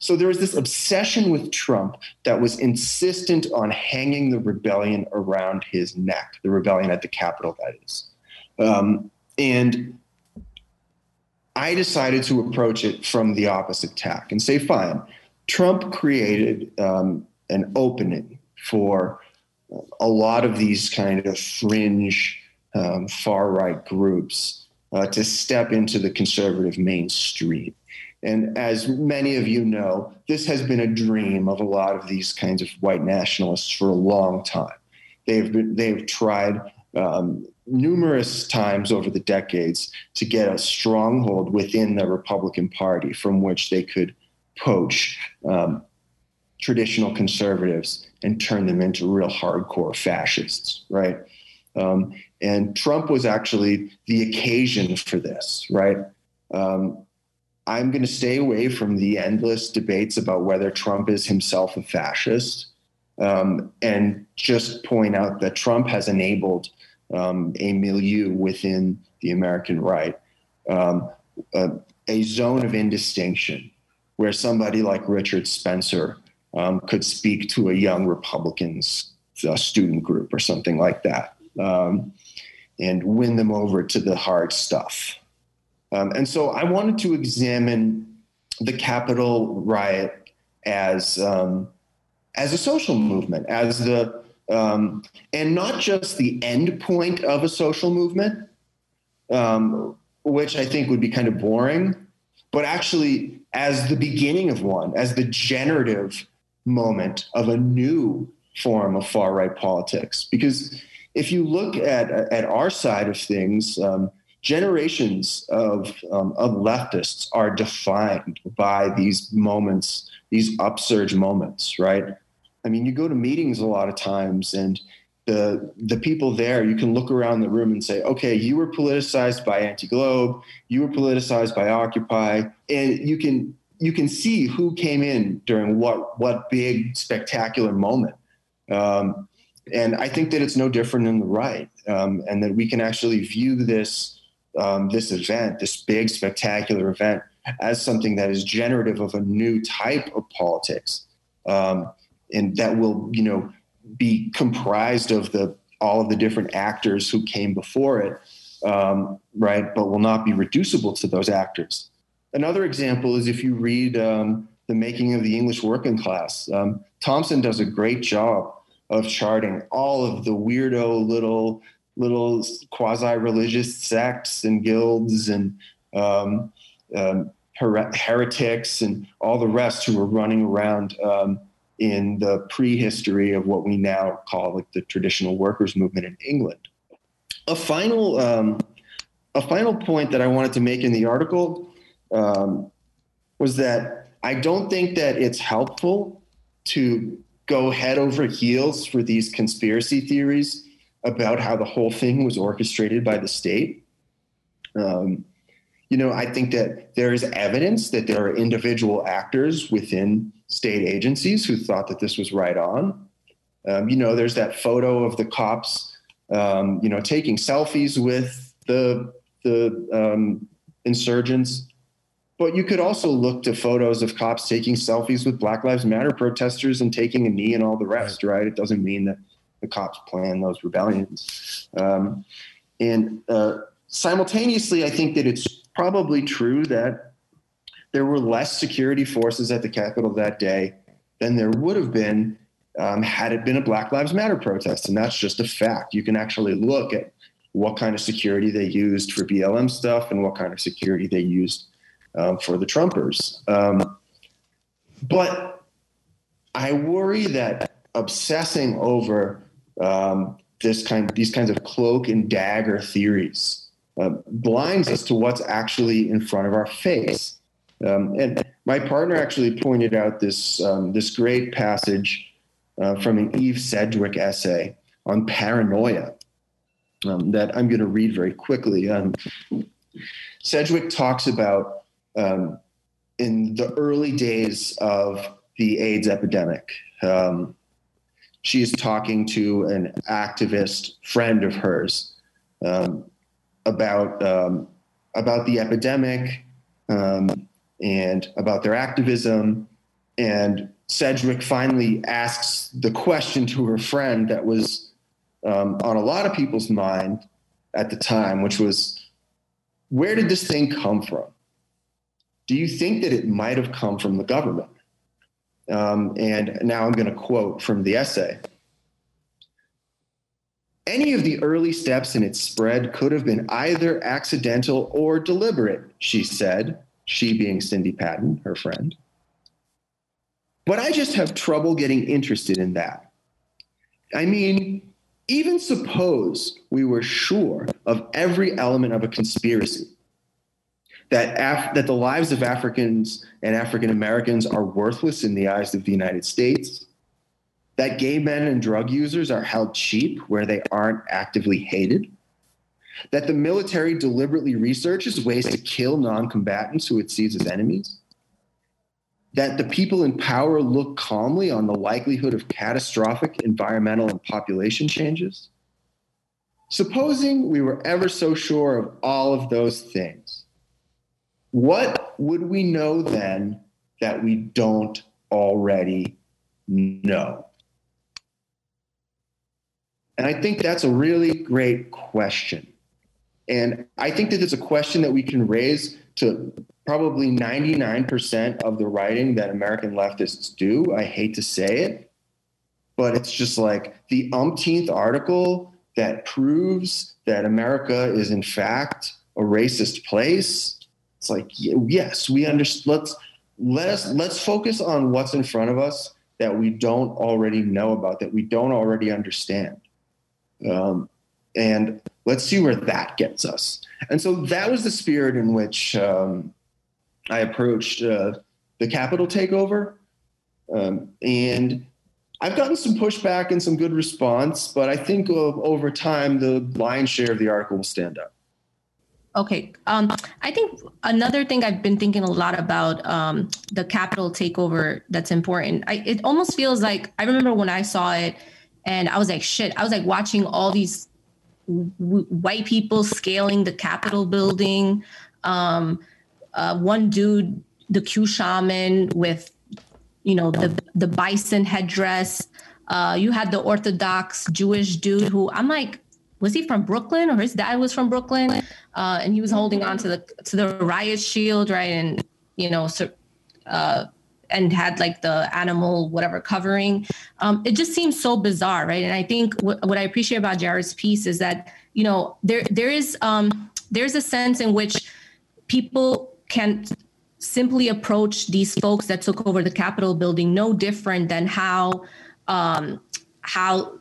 E: so there was this obsession with Trump that was insistent on hanging the rebellion around his neck, the rebellion at the Capitol, that is. And I decided to approach it from the opposite tack and say, fine, Trump created um, an opening for a lot of these kind of fringe um, far right groups uh, to step into the conservative mainstream. And as many of you know, this has been a dream of a lot of these kinds of white nationalists for a long time. They've been, they've tried um, numerous times over the decades to get a stronghold within the Republican Party from which they could poach um, traditional conservatives and turn them into real hardcore fascists, right? Um, and Trump was actually the occasion for this, right? Um, I'm going to stay away from the endless debates about whether Trump is himself a fascist um, and just point out that Trump has enabled um, a milieu within the American right, um, a, a, zone of indistinction where somebody like Richard Spencer um, could speak to a young Republicans uh, student group or something like that um, and win them over to the hard stuff. Um, and so I wanted to examine the Capitol riot as um, as a social movement, as the um, and not just the end point of a social movement, um, which I think would be kind of boring, but actually as the beginning of one, as the generative moment of a new form of far right politics. Because if you look at at our side of things, um, generations of um, of leftists are defined by these moments, these upsurge moments, right? I mean, you go to meetings a lot of times, and the the people there, you can look around the room and say, okay, you were politicized by Anti-Globe, you were politicized by Occupy, and you can you can see who came in during what what big spectacular moment. Um, and I think that it's no different in the right, um, and that we can actually view this um, this event, this big spectacular event, as something that is generative of a new type of politics, um, and that will you know be comprised of the all of the different actors who came before it, um, right? But will not be reducible to those actors. Another example is if you read um, The Making of the English Working Class. Um, Thompson does a great job of charting all of the weirdo little little quasi-religious sects and guilds and um, um, her- heretics and all the rest who were running around um, in the prehistory of what we now call like the traditional workers movement in England. A final um, a final point that I wanted to make in the article um, was that I don't think that it's helpful to go head over heels for these conspiracy theories about how the whole thing was orchestrated by the state. Um, you know, I think that there is evidence that there are individual actors within state agencies who thought that this was right on. Um, you know, there's that photo of the cops, um, you know, taking selfies with the the um, insurgents but you could also look to photos of cops taking selfies with Black Lives Matter protesters and taking a knee and all the rest, right? It doesn't mean that the cops plan those rebellions. Um, and uh, simultaneously, I think that it's probably true that there were less security forces at the Capitol that day than there would have been um, had it been a Black Lives Matter protest. And that's just a fact. You can actually look at what kind of security they used for BLM stuff and what kind of security they used um, for the Trumpers. Um, but I worry that obsessing over um, this kind, these kinds of cloak and dagger theories uh, blinds us to what's actually in front of our face. Um, and my partner actually pointed out this um, this great passage uh, from an Eve Sedgwick essay on paranoia um, that I'm going to read very quickly. Sedgwick talks about um, in the early days of the AIDS epidemic. Um, she is talking to an activist friend of hers um, about um, about the epidemic um, and about their activism. And Sedgwick finally asks the question to her friend that was um, on a lot of people's mind at the time, which was, "Where did this thing come from?" do you think that it might have come from the government? Um, and now I'm going to quote from the essay. Any of the early steps in its spread could have been either accidental or deliberate, she said, she being Cindy Patton, her friend. But I just have trouble getting interested in that. I mean, even suppose we were sure of every element of a conspiracy that Af- that the lives of Africans and African Americans are worthless in the eyes of the United States, that gay men and drug users are held cheap where they aren't actively hated, that the military deliberately researches ways to kill non-combatants who it sees as enemies, that the people in power look calmly on the likelihood of catastrophic environmental and population changes. Supposing we were ever so sure of all of those things, what would we know then that we don't already know? And I think that's a really great question. And I think that it's a question that we can raise to probably 99% of the writing that American leftists do. I hate to say it. but it's just like the umpteenth article that proves that America is in fact a racist place. It's like yes, we understand. Let's let us let's focus on what's in front of us that we don't already know about, that we don't already understand. Um, and let's see where that gets us. And so that was the spirit in which um, I approached uh, the Capitol takeover. Um, and I've gotten some pushback and some good response, but I think over time, the lion's share of the article will stand up.
D: Okay. Um, I think another thing I've been thinking a lot about um, the Capitol takeover that's important. I, it almost feels like I remember when I saw it and I was like, shit, I was like watching all these w- white people scaling the Capitol building. Um, uh, one dude, the Q shaman with, you know, the, the bison headdress. Uh, you had the Orthodox Jewish dude who I'm like, was he from Brooklyn or his dad was from Brooklyn? Uh, and he was holding on to the to the riot shield, right? And you know, so, and had like the animal whatever covering. Um, it just seems so bizarre, right? And I think w- what I appreciate about Jarrod's piece is that you know there there is um, there's a sense in which people can simply approach these folks that took over the Capitol building no different than how um, how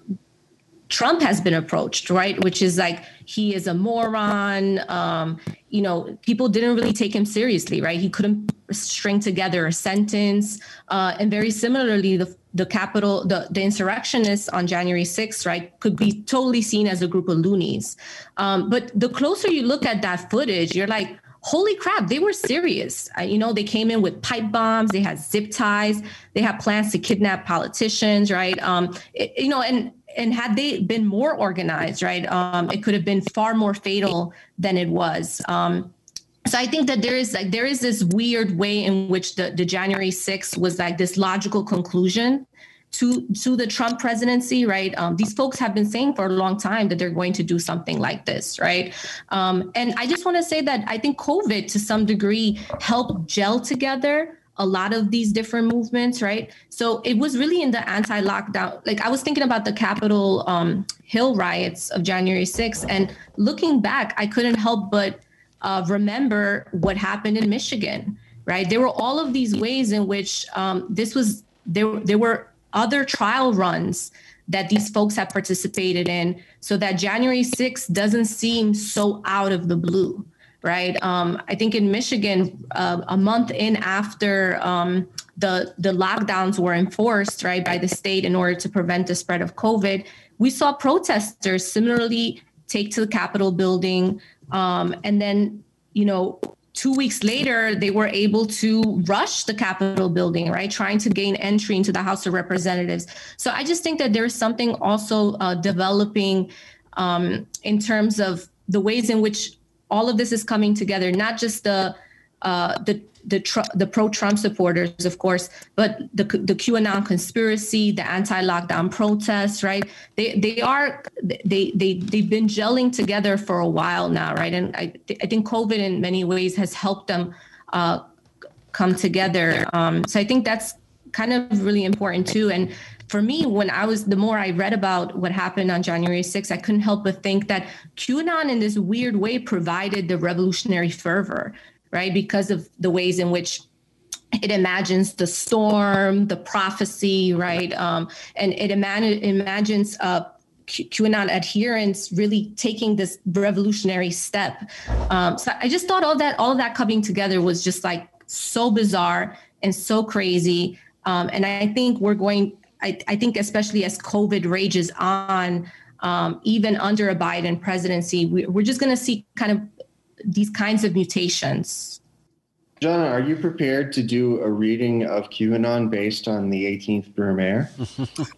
D: Trump has been approached, right? Which is like he is a moron. Um, you know, people didn't really take him seriously, right? He couldn't string together a sentence. Uh, and very similarly, the the capital, the, the insurrectionists on January 6th, right, could be totally seen as a group of loonies. Um, but the closer you look at that footage, you're like, holy crap, they were serious. Uh, you know, they came in with pipe bombs, they had zip ties, they had plans to kidnap politicians, right? Um, it, you know, and and had they been more organized, right, um, it could have been far more fatal than it was. Um, so I think that there is like there is this weird way in which the, the January 6th was like this logical conclusion to to the Trump presidency, right? Um, these folks have been saying for a long time that they're going to do something like this, right? Um, and I just want to say that I think COVID, to some degree, helped gel together a lot of these different movements, right? So it was really in the anti-lockdown. Like I was thinking about the Capitol um, Hill riots of January 6th, and looking back, I couldn't help but uh, remember what happened in Michigan, right? There were all of these ways in which um, this was there. There were other trial runs that these folks have participated in, so that January 6th doesn't seem so out of the blue right? Um, I think in Michigan, uh, a month in after um, the the lockdowns were enforced, right, by the state in order to prevent the spread of COVID, we saw protesters similarly take to the Capitol building, um, and then you know. Two weeks later, they were able to rush the Capitol building, right? Trying to gain entry into the House of Representatives. So I just think that there's something also uh, developing um, in terms of the ways in which all of this is coming together, not just the uh, the the, tr- the pro Trump supporters, of course, but the the QAnon conspiracy, the anti lockdown protests, right? They they are they they they've been gelling together for a while now, right? And I th- I think COVID in many ways has helped them uh, come together. Um, so I think that's kind of really important too. And for me, when I was, the more I read about what happened on January 6th, I couldn't help but think that QAnon in this weird way provided the revolutionary fervor, right? Because of the ways in which it imagines the storm, the prophecy, right? Um, and it ima- imagines uh, QAnon adherents really taking this revolutionary step. Um, so I just thought all that, all that coming together was just like so bizarre and so crazy. Um, and I think we're going, I, I think especially as COVID rages on, um, even under a Biden presidency, we, we're just going to see kind of these kinds of mutations.
E: John, are you prepared to do a reading of QAnon based on the 18th Brumaire?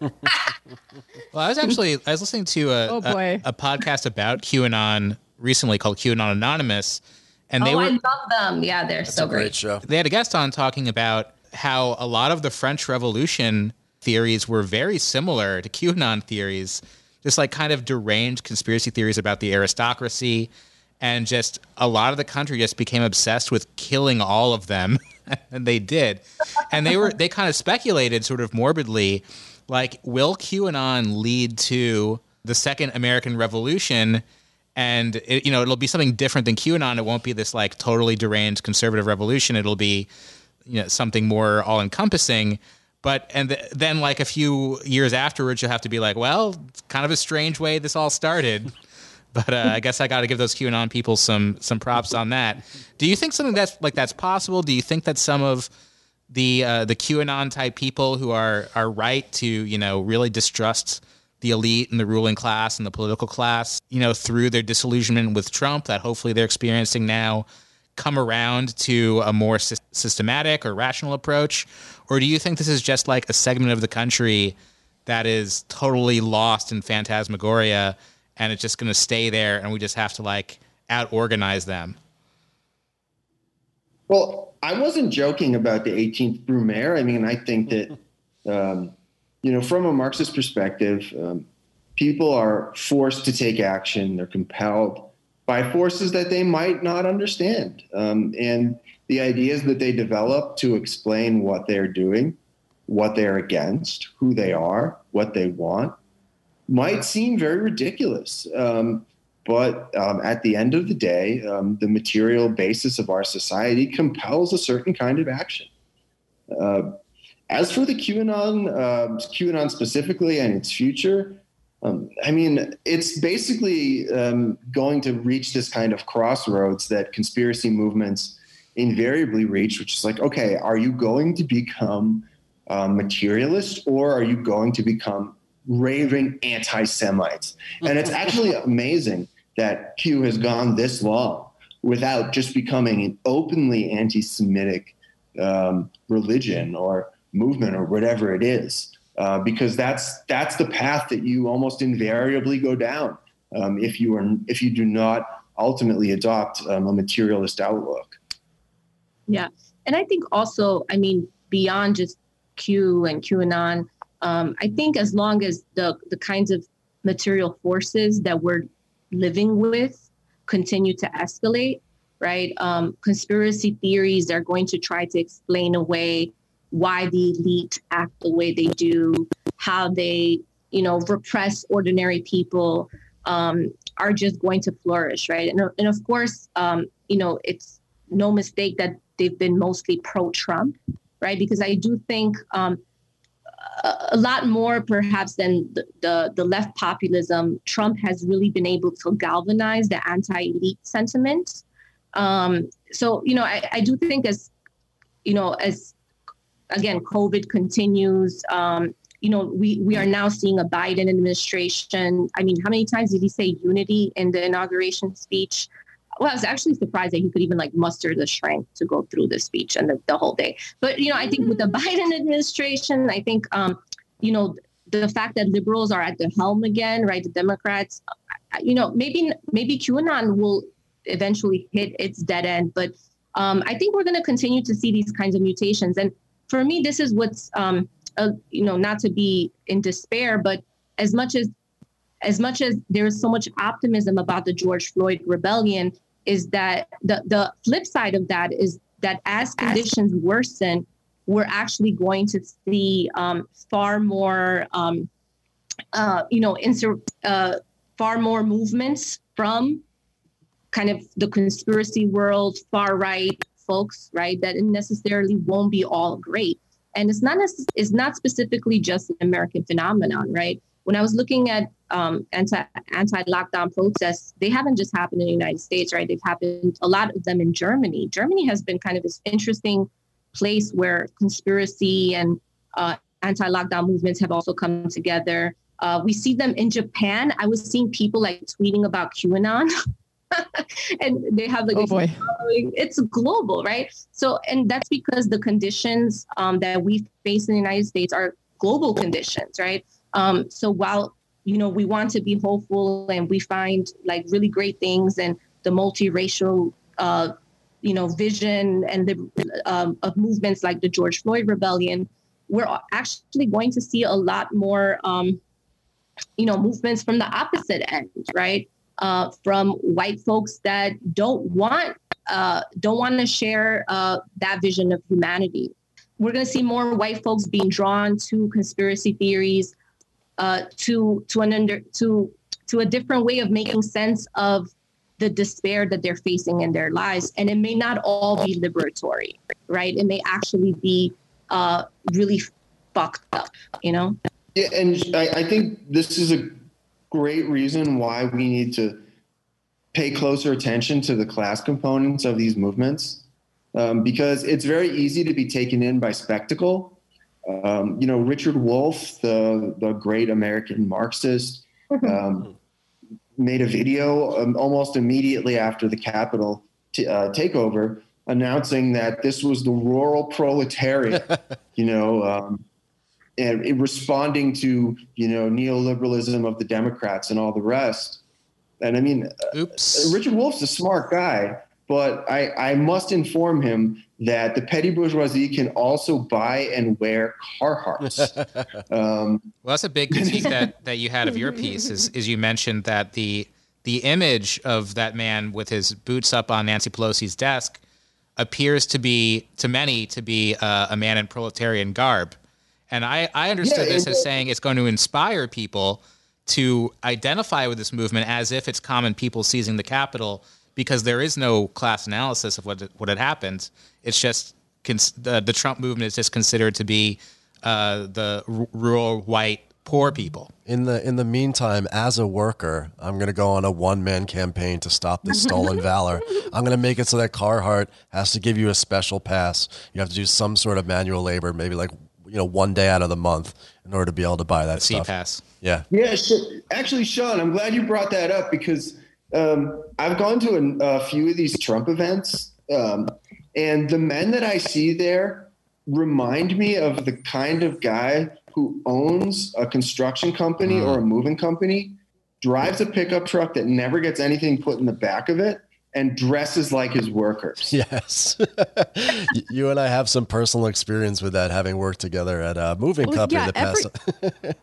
B: well, I was actually I was listening to a,
F: oh boy.
B: a, a podcast about QAnon recently called QAnon Anonymous, and they
D: oh,
B: were
D: I love them. Yeah, they're
C: That's
D: so
C: a great,
D: great.
C: show.
B: they had a guest on talking about how a lot of the French Revolution theories were very similar to QAnon theories, just like kind of deranged conspiracy theories about the aristocracy. And just a lot of the country just became obsessed with killing all of them. and they did. And they were, they kind of speculated sort of morbidly like, will QAnon lead to the second American Revolution? And it, you know, it'll be something different than QAnon. It won't be this like totally deranged conservative revolution. It'll be, you know, something more all encompassing. But and th- then like a few years afterwards, you'll have to be like, well, kind of a strange way this all started. But uh, I guess I got to give those QAnon people some some props on that. Do you think something that's like that's possible? Do you think that some of the uh, the QAnon type people who are are right to you know really distrust the elite and the ruling class and the political class, you know, through their disillusionment with Trump that hopefully they're experiencing now, come around to a more sy- systematic or rational approach, or do you think this is just like a segment of the country that is totally lost in phantasmagoria? and it's just going to stay there and we just have to like out organize them?
E: Well i wasn't joking about the 18th brumaire. I mean i think that um, you know from a marxist perspective um, people are forced to take action. They're compelled by forces that they might not understand. Um, and the ideas that they develop to explain what they're doing what they're against who they are what they want might seem very ridiculous. Um, but um, at the end of the day, um, the material basis of our society compels a certain kind of action. Uh, as for the QAnon, uh, QAnon specifically and its future, um, I mean, it's basically um, going to reach this kind of crossroads that conspiracy movements invariably reach, which is like, okay, are you going to become uh, materialist or are you going to become raving anti Semites. And it's actually amazing that Q has gone this long without just becoming an openly anti Semitic um, religion or movement or whatever it is. Uh, because that's that's the path that you almost invariably go down um, if you are if you do not ultimately adopt um, a materialist outlook.
D: Yeah, and I think also, I mean, beyond just Q and QAnon, um, I think as long as the the kinds of material forces that we're living with continue to escalate, right? Um, conspiracy theories are going to try to explain away why the elite act the way they do, how they, you know, repress ordinary people, um, are just going to flourish, right? And, and of course, um, you know, it's no mistake that they've been mostly pro-Trump, right? Because I do think um, a lot more perhaps than the, the, the, left populism, Trump has really been able to galvanize the anti-elite sentiment. Um, so, you know, I, I, do think as, you know, as again, COVID continues, um, you know, we, we are now seeing a Biden administration. I mean, how many times did he say unity in the inauguration speech? Well, I was actually surprised that he could even like muster the strength to go through the speech and the, the whole day. But you know, I think with the Biden administration, I think um, you know the fact that liberals are at the helm again, right? The Democrats, you know, maybe maybe QAnon will eventually hit its dead end, but um, I think we're going to continue to see these kinds of mutations. And for me, this is what's um, uh, you know not to be in despair, but as much as as much as there is so much optimism about the George Floyd rebellion, is that the, the flip side of that is that as conditions worsen, we're actually going to see um, far more, um, uh, you know, insur- uh, far more movements from kind of the conspiracy world, far right folks, right? That necessarily won't be all great, and it's not necess- it's not specifically just an American phenomenon, right? When I was looking at um, anti anti lockdown protests, they haven't just happened in the United States, right? They've happened a lot of them in Germany. Germany has been kind of this interesting place where conspiracy and uh, anti lockdown movements have also come together. Uh, we see them in Japan. I was seeing people like tweeting about QAnon. and they have like
F: oh boy.
D: it's global right so and that's because the conditions um, that we face in the united states are global conditions right um, so while you know we want to be hopeful and we find like really great things and the multiracial uh, you know vision and the um, of movements like the George Floyd rebellion, we're actually going to see a lot more um, you know movements from the opposite end, right? Uh, from white folks that don't want uh, don't want to share uh, that vision of humanity we're going to see more white folks being drawn to conspiracy theories, uh, to to an under to to a different way of making sense of the despair that they're facing in their lives, and it may not all be liberatory, right? It may actually be uh, really fucked up, you know.
E: Yeah, and I, I think this is a great reason why we need to pay closer attention to the class components of these movements um, because it's very easy to be taken in by spectacle. Um, you know, Richard Wolff, the, the great American Marxist, um, made a video um, almost immediately after the Capitol t- uh, takeover announcing that this was the rural proletariat, you know, um, and responding to, you know, neoliberalism of the Democrats and all the rest. And I mean,
B: Oops.
E: Richard Wolff's a smart guy, but I, I must inform him that the petty bourgeoisie can also buy and wear Carhartts. um,
B: well, that's a big critique that, that you had of your piece is, is you mentioned that the the image of that man with his boots up on Nancy Pelosi's desk appears to be to many to be uh, a man in proletarian garb, and I I understood yeah, this as saying it's going to inspire people to identify with this movement as if it's common people seizing the Capitol because there is no class analysis of what what had happened. It's just cons- the the Trump movement is just considered to be uh, the r- rural white poor people.
C: In the in the meantime, as a worker, I'm going to go on a one man campaign to stop this stolen valor. I'm going to make it so that Carhartt has to give you a special pass. You have to do some sort of manual labor, maybe like you know one day out of the month in order to be able to buy that
B: C
C: stuff.
B: pass.
C: Yeah.
E: Yeah. Actually, Sean, I'm glad you brought that up because um, I've gone to a, a, few of these Trump events, um, and the men that I see there remind me of the kind of guy who owns a construction company mm. or a moving company, drives a pickup truck that never gets anything put in the back of it, and dresses like his workers.
C: Yes. you and I have some personal experience with that, having worked together at a moving well, company yeah, in the past.
E: Every-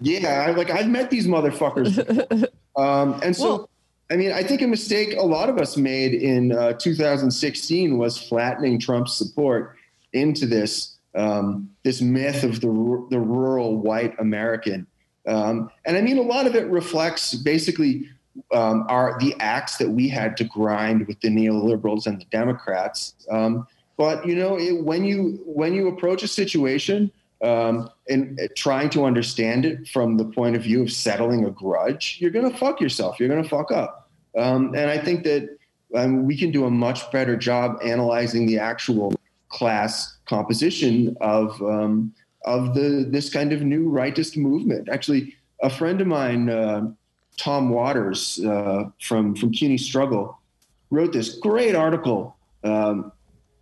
E: yeah, like I've met these motherfuckers. Um, and so, well, I mean, I think a mistake a lot of us made in uh, 2016 was flattening Trump's support into this um, this myth of the the rural white American. Um, and I mean, a lot of it reflects basically um, are the acts that we had to grind with the neoliberals and the Democrats. Um, but you know, it, when you when you approach a situation um, and uh, trying to understand it from the point of view of settling a grudge, you're gonna fuck yourself. You're gonna fuck up. Um, and I think that um, we can do a much better job analyzing the actual class composition of um, of the this kind of new rightist movement. Actually, a friend of mine. Uh, Tom Waters uh, from from CUNY Struggle wrote this great article. Um,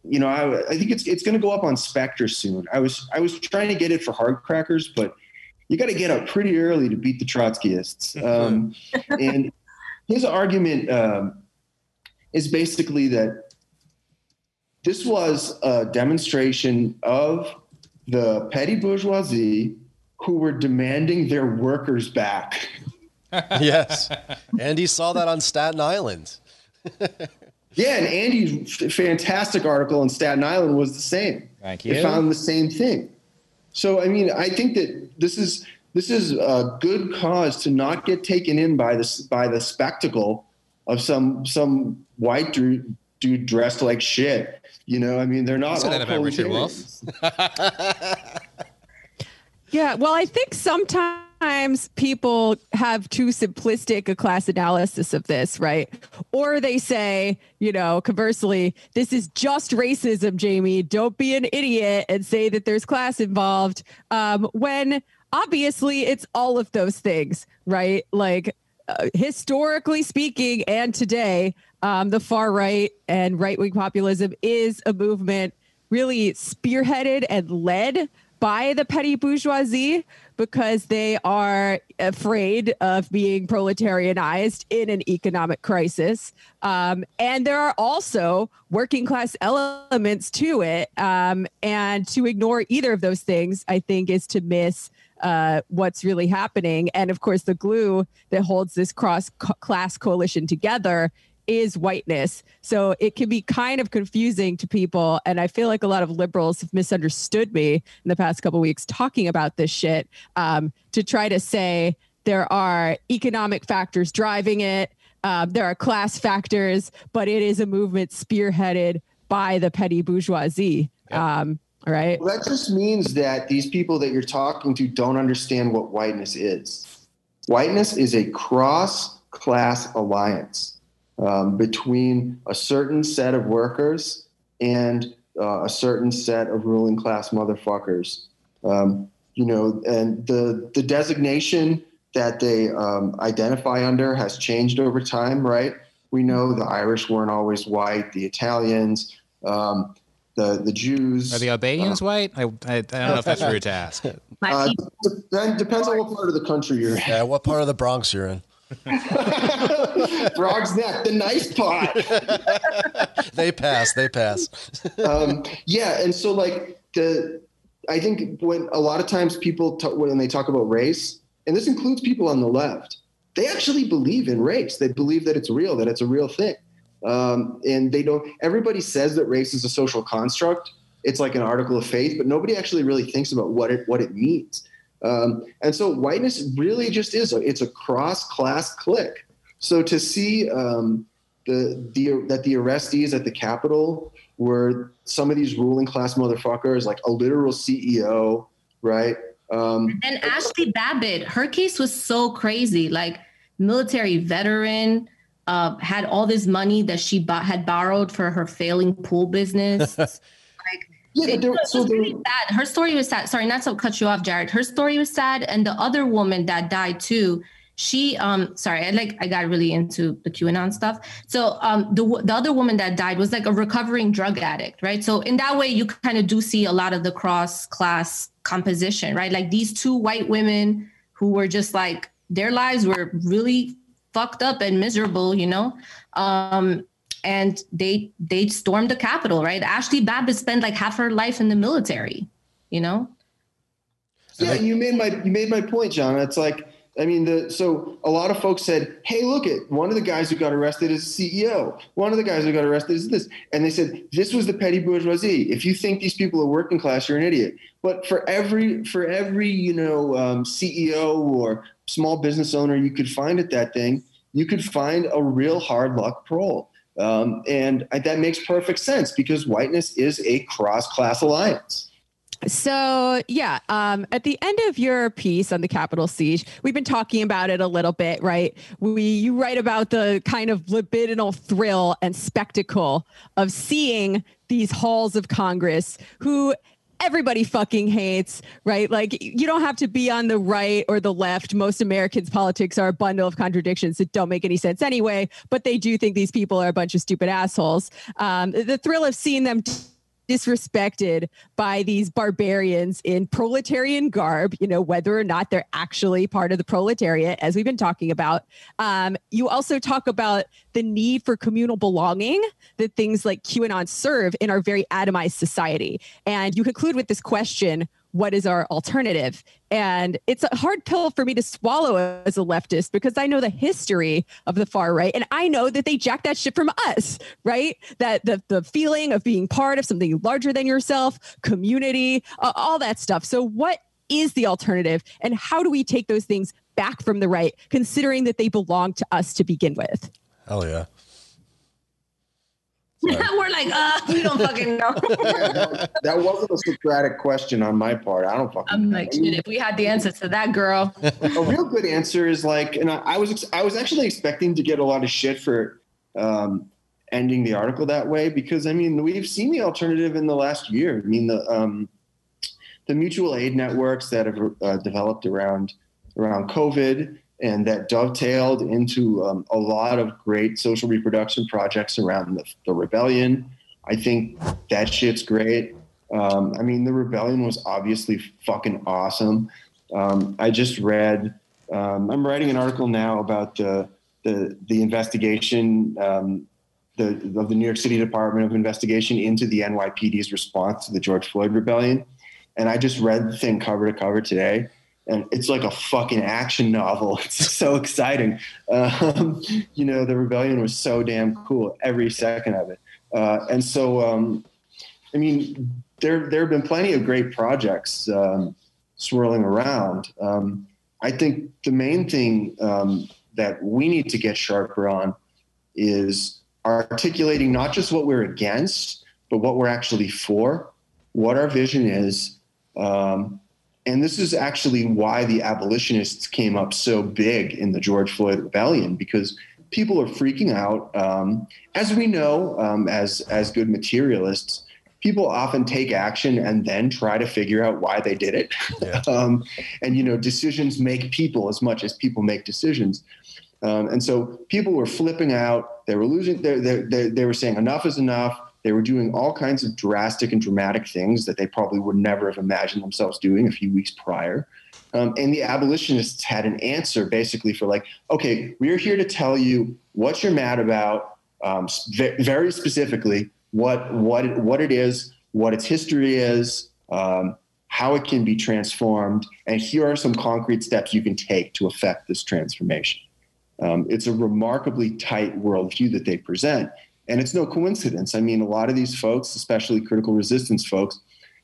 E: you know, I, I, think it's it's going to go up on Spectre soon. I was I was trying to get it for Hard Crackers, but you got to get up pretty early to beat the Trotskyists. Um, and his argument um, is basically that this was a demonstration of the petty bourgeoisie who were demanding their workers back.
C: yes. Andy saw that on Staten Island.
E: yeah, and Andy's fantastic article on Staten Island was the same.
B: Thank you.
E: They found the same thing. So I mean, I think that this is this is a good cause to not get taken in by this by the spectacle of some some white dude, dude dressed like shit. You know, I mean, they're not.
B: Say that about Richard Wolff.
F: yeah, well, I think sometimes sometimes people have too simplistic a class analysis of this, right? Or they say, you know, conversely, this is just racism, Jamie. Don't be an idiot and say that there's class involved. Um, when obviously it's all of those things, right? Like uh, historically speaking, and today, um, the far right and right wing populism is a movement really spearheaded and led by the petty bourgeoisie because they are afraid of being proletarianized in an economic crisis. Um, and there are also working class elements to it. Um, and to ignore either of those things, I think, is to miss. Uh, what's really happening. And of course, the glue that holds this cross co- class coalition together is whiteness. So it can be kind of confusing to people. And I feel like a lot of liberals have misunderstood me in the past couple weeks talking about this shit um, to try to say there are economic factors driving it. Um, there are class factors, but it is a movement spearheaded by the petty bourgeoisie. Um, right.
E: Well, that just means that these people that you're talking to don't understand what whiteness is. Whiteness is a cross class alliance um, between a certain set of workers and uh, a certain set of ruling class motherfuckers. Um, you know, and the the designation that they um, identify under has changed over time, right? We know the Irish weren't always white, the Italians, um, the the Jews.
B: Are the Albanians
E: uh,
B: white? I, I, I don't know if that's rude to ask.
E: Uh, dep- depends on what part of the country you're in.
C: Yeah, what part of the Bronx you're in?
E: Throgs Neck, the nice part.
C: They pass. They pass.
E: um, yeah, and so like the, I think when a lot of times people talk, when they talk about race, and this includes people on the left, they actually believe in race. They believe that it's real, that it's a real thing, um, and they don't. Everybody says that race is a social construct. It's like an article of faith, but nobody actually really thinks about what it what it means. Um, and so whiteness really just is a, it's a cross class clique. So to see um, the, the that the arrestees at the Capitol were some of these ruling class motherfuckers, like a literal CEO, right? Um,
D: And Ashley Babbitt, her case was so crazy. Like military veteran, uh, had all this money that she bought, had borrowed for her failing pool business. like
E: yeah,
D: it
E: there-
D: was
E: so there-
D: really sad. Her story was sad. Sorry, not to cut you off, Jarrod. Her story was sad, and the other woman that died too. She, um, sorry, I like I got really into the QAnon stuff. So, um, the the other woman that died was like a recovering drug addict, right? So in that way, you kind of do see a lot of the cross class composition, right? Like these two white women who were just like their lives were really fucked up and miserable, you know. Um, and they they stormed the Capitol, right? Ashley Babbitt spent like half her life in the military, you know.
E: Yeah, you made my you made my point, John. It's like I mean, the so a lot of folks said, "Hey, look at one of the guys who got arrested is CEO. One of the guys who got arrested is this," and they said, "This was the petty bourgeoisie. If you think these people are working class, you're an idiot." But for every for every you know um, CEO or small business owner you could find at that thing, you could find a real hard luck prole. Um, and that makes perfect sense because whiteness is a cross class alliance.
F: So yeah, um, at the end of your piece on the Capitol siege, we've been talking about it a little bit, right? We you write about the kind of libidinal thrill and spectacle of seeing these halls of Congress who everybody fucking hates, right? Like you don't have to be on the right or the left. Most Americans' politics are a bundle of contradictions that don't make any sense anyway, but they do think these people are a bunch of stupid assholes. Um, the thrill of seeing them disrespected by these barbarians in proletarian garb, you know, whether or not they're actually part of the proletariat, as we've been talking about. Um, you also talk about the need for communal belonging that things like QAnon serve in our very atomized society. And you conclude with this question what is our alternative? And it's a hard pill for me to swallow as a leftist because I know the history of the far right and I know that they jack that shit from us, right? That the, the feeling of being part of something larger than yourself, community, uh, all that stuff. So, what is the alternative and how do we take those things back from the right, considering that they belong to us to begin with?
C: Hell yeah.
D: We're like, uh, we don't fucking know.
E: that, that wasn't a Socratic question on my part. I don't fucking.
D: I'm
E: know.
D: like, shit, if we had the answer to that girl,
E: a real good answer is like, and I, I was ex- I was actually expecting to get a lot of shit for um, ending the article that way because I mean we've seen the alternative in the last year. I mean the um, the mutual aid networks that have uh, developed around around COVID and that dovetailed into um, a lot of great social reproduction projects around the, the rebellion. I think that shit's great. Um, I mean, the rebellion was obviously fucking awesome. Um, I just read. Um, I'm writing an article now about the the the investigation um, the of the New York City Department of Investigation into the NYPD's response to the George Floyd rebellion, and I just read the thing cover to cover today. And it's like a fucking action novel. It's so exciting. Um, you know, the rebellion was so damn cool every second of it. Uh, and so, um, I mean, there there have been plenty of great projects um, swirling around. Um, I think the main thing um, that we need to get sharper on is articulating not just what we're against, but what we're actually for, what our vision is. Um, and this is actually why the abolitionists came up so big in the George Floyd rebellion, because people are freaking out. Um, as we know, um, as as good materialists, people often take action and then try to figure out why they did it. Yeah. um, and you know, decisions make people as much as people make decisions. Um, and so people were flipping out. They were losing. They, they, they were saying enough is enough. They were doing all kinds of drastic and dramatic things that they probably would never have imagined themselves doing a few weeks prior. Um, and the abolitionists had an answer basically for like, okay, we're here to tell you what you're mad about, um, very specifically what what what it is, what its history is, um, how it can be transformed, and here are some concrete steps you can take to affect this transformation. Um, it's a remarkably tight worldview that they present, and it's no coincidence. I mean, a lot of these folks, especially critical resistance folks,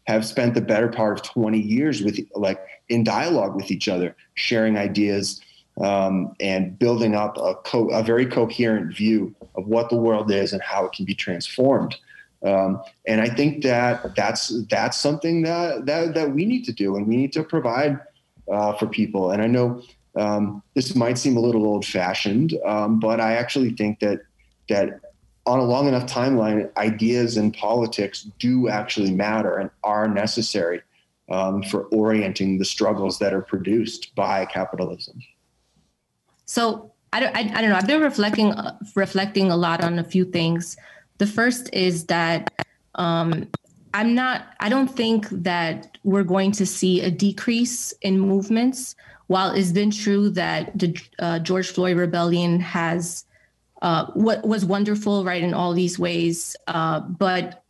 E: have spent the better part of 20 years with like in dialogue with each other, sharing ideas um, and building up a, co- a very coherent view of what the world is and how it can be transformed. Um, and I think that that's that's something that that that we need to do, and we need to provide uh, for people. And I know um, this might seem a little old-fashioned, um, but I actually think that that on a long enough timeline, ideas and politics do actually matter and are necessary um, for orienting the struggles that are produced by capitalism.
D: So I don't, I, I don't know. I've been reflecting uh, reflecting a lot on a few things. The first is that um, I'm not. I don't think that we're going to see a decrease in movements. While it's been true that the uh, George Floyd rebellion has uh, what was wonderful, right, in all these ways, uh, but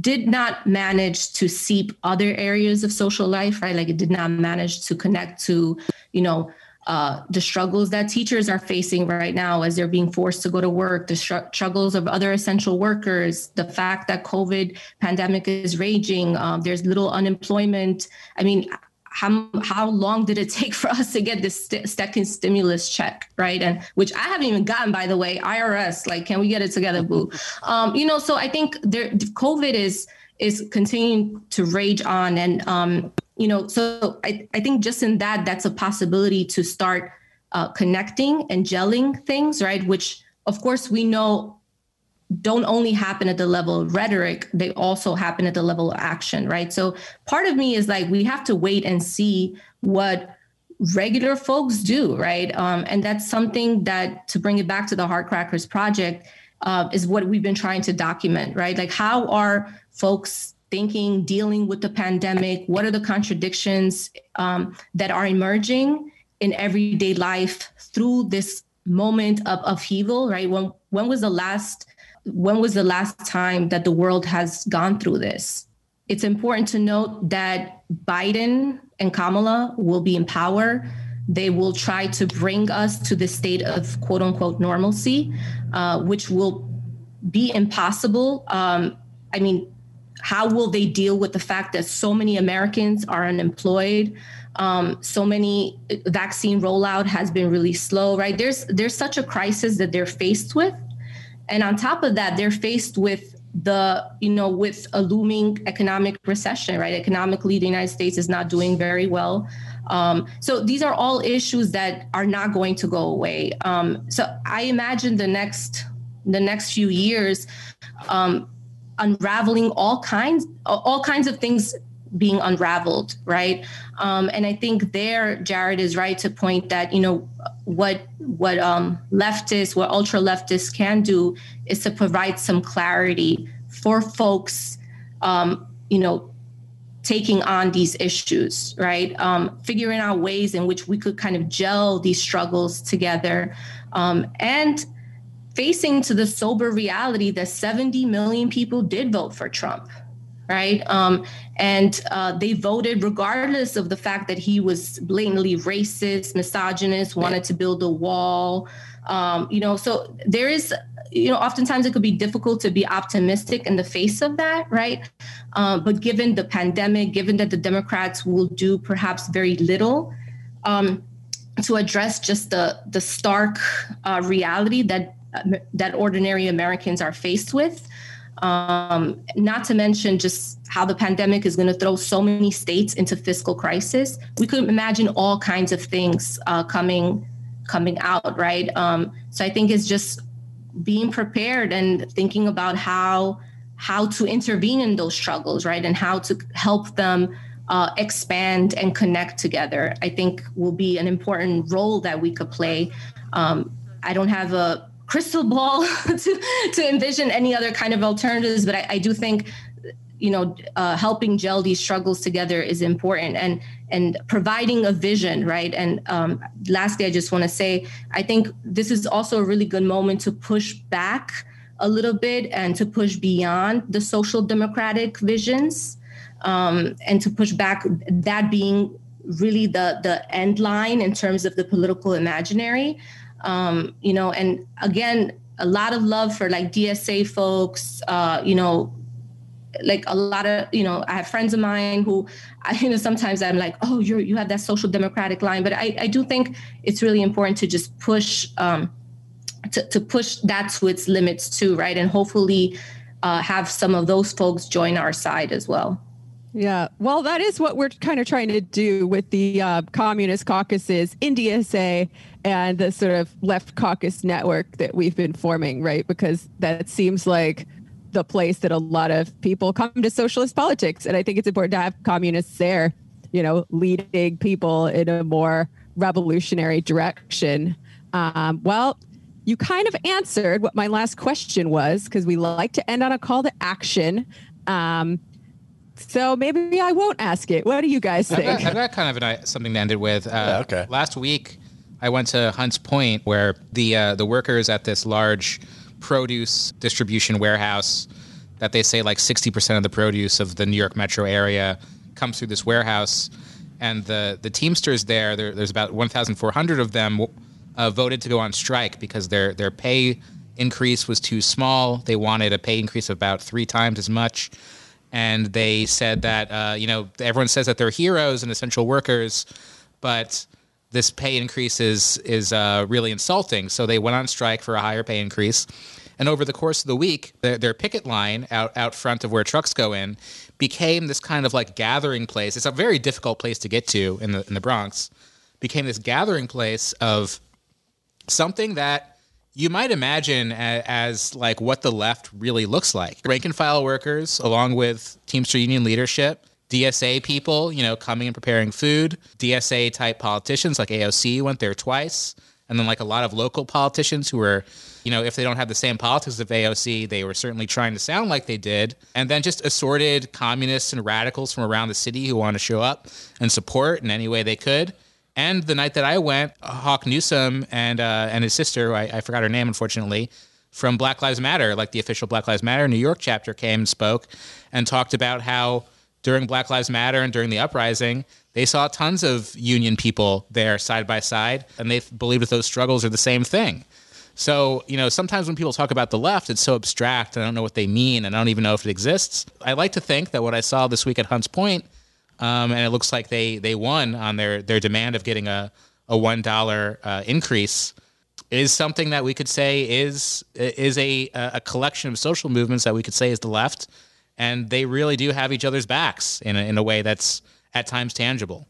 D: did not manage to seep other areas of social life, right? Like it did not manage to connect to, you know, uh, the struggles that teachers are facing right now as they're being forced to go to work, the struggles of other essential workers, the fact that COVID pandemic is raging, um, there's little unemployment. I mean, how how long did it take for us to get this st- second stimulus check, right? And which I haven't even gotten, by the way. IRS, like, can we get it together, boo? Um, you know, so I think there, COVID is is continuing to rage on, and um, you know, so I, I think just in that, that's a possibility to start uh, connecting and gelling things, right? Which, of course, we know don't only happen at the level of rhetoric, they also happen at the level of action, right? So part of me is like, we have to wait and see what regular folks do, right? Um, and that's something that, to bring it back to the Hard Crackers Project, uh, is what we've been trying to document, right? Like, how are folks thinking, dealing with the pandemic? What are the contradictions um, that are emerging in everyday life through this moment of upheaval? Right? When when was the last when was the last time that the world has gone through this? It's important to note that Biden and Kamala will be in power. They will try to bring us to the state of quote unquote normalcy, uh, which will be impossible. Um, I mean, how will they deal with the fact that so many Americans are unemployed? Um, so many vaccine rollout has been really slow, right? There's there's such a crisis that they're faced with, and on top of that, they're faced with the you know with a looming economic recession, right? Economically, the United States is not doing very well. Um, so these are all issues that are not going to go away. Um, so I imagine the next the next few years um, unraveling all kinds all kinds of things being unraveled right um, and i think there Jarrod is right to point that you know what what um, leftists what ultra leftists can do is to provide some clarity for folks um, you know taking on these issues right um, figuring out ways in which we could kind of gel these struggles together um, and facing to the sober reality that 70 million people did vote for Trump. Right? Um, and uh, they voted regardless of the fact that he was blatantly racist, misogynist, wanted to build a wall. Um, you know, so there is, you know, oftentimes it could be difficult to be optimistic in the face of that, right? Um, but given the pandemic, given that the Democrats will do perhaps very little um, to address just the the stark uh, reality that that ordinary Americans are faced with. Um, not to mention just how the pandemic is going to throw so many states into fiscal crisis. We could imagine all kinds of things uh, coming coming out, right? Um, so I think it's just being prepared and thinking about how how to intervene in those struggles, right, and how to help them uh, expand and connect together. I think will be an important role that we could play. Um, I don't have a crystal ball to to envision any other kind of alternatives, but I, I do think you know uh, helping gel these struggles together is important and and providing a vision right? And um, lastly i just want to say i think this is also a really good moment to push back a little bit and to push beyond the social democratic visions um, and to push back that being really the the end line in terms of the political imaginary um, you know, and again, a lot of love for like DSA folks, uh, you know, like a lot of, you know, I have friends of mine who, I, you know, sometimes I'm like, oh, you're, you have that social democratic line, but I, I do think it's really important to just push, um, to, to push that to its limits too, right? And hopefully uh, have some of those folks join our side as well.
F: Yeah, well, that is what we're kind of trying to do with the uh, communist caucuses in DSA and the sort of left caucus network that we've been forming, right? Because that seems like the place that a lot of people come to socialist politics. And I think it's important to have communists there, you know, leading people in a more revolutionary direction. Um, well, you kind of answered what my last question was because we like to end on a call to action. Um, so maybe I won't ask it. What do you guys think?
B: I've got, I've got kind of an, something to end it with. Uh, yeah, okay. Last week, I went to Hunts Point, where the uh, the workers at this large produce distribution warehouse that they say like 60% of the produce of the New York metro area comes through this warehouse. And the, the Teamsters there, there there's about 1,400 of them, uh, voted to go on strike because their, their pay increase was too small. They wanted a pay increase of about three times as much. And they said that, uh, you know, everyone says that they're heroes and essential workers, but this pay increase is is uh, really insulting. So they went on strike for a higher pay increase. And over the course of the week, their, their picket line out, out front of where trucks go in became this kind of like gathering place. It's a very difficult place to get to in the in the Bronx. Became this gathering place of something that you might imagine as, as, like what the left really looks like. Rank and file workers, along with Teamster Union leadership, DSA people, you know, coming and preparing food, DSA type politicians like AOC went there twice, and then like a lot of local politicians who were, you know, if they don't have the same politics of AOC, they were certainly trying to sound like they did, and then just assorted communists and radicals from around the city who want to show up and support in any way they could. And the night that I went, Hawk Newsome and uh, and his sister, I, I forgot her name unfortunately, from Black Lives Matter, like the official Black Lives Matter New York chapter, came and spoke and talked about how during Black Lives Matter and during the uprising, they saw tons of union people there side by side, and they believed that those struggles are the same thing. So, you know, sometimes when people talk about the left, it's so abstract. I don't know what they mean, and I don't even know if it exists. I like to think that what I saw this week at Hunts Point, um, and it looks like they they won on their their demand of getting a a one dollar uh, increase, is something that we could say is is a a collection of social movements that we could say is the left and they really do have each other's backs in a, in a way that's at times tangible.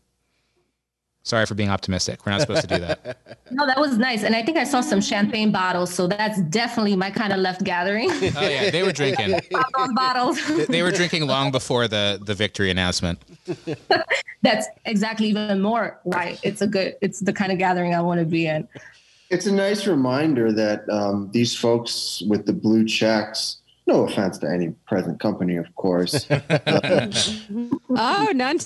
B: Sorry for being optimistic. We're not supposed to do that.
D: no, that was nice. And I think I saw some champagne bottles. So that's definitely my kind of left gathering.
B: oh, yeah. They were drinking.
D: bottles.
B: they were drinking long before the, the victory announcement.
D: that's exactly even more right. it's a good, it's the kind of gathering I want to be in.
E: It's a nice reminder that um, these folks with the blue checks no offense to any present company, of course.
F: oh, none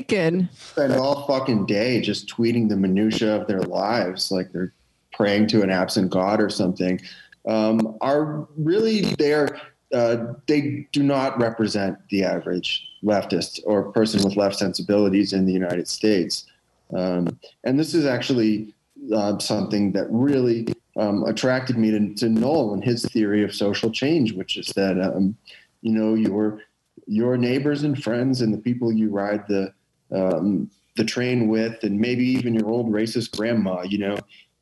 F: taken.
E: Spend all fucking day just tweeting the minutia of their lives, like they're praying to an absent god or something. Um, are really there uh, they do not represent the average leftist or person with left sensibilities in the United States. Um, and this is actually uh, something that really um, attracted me to, to Noel and his theory of social change, which is that um, you know your your neighbors and friends and the people you ride the um, the train with, and maybe even your old racist grandma. You know,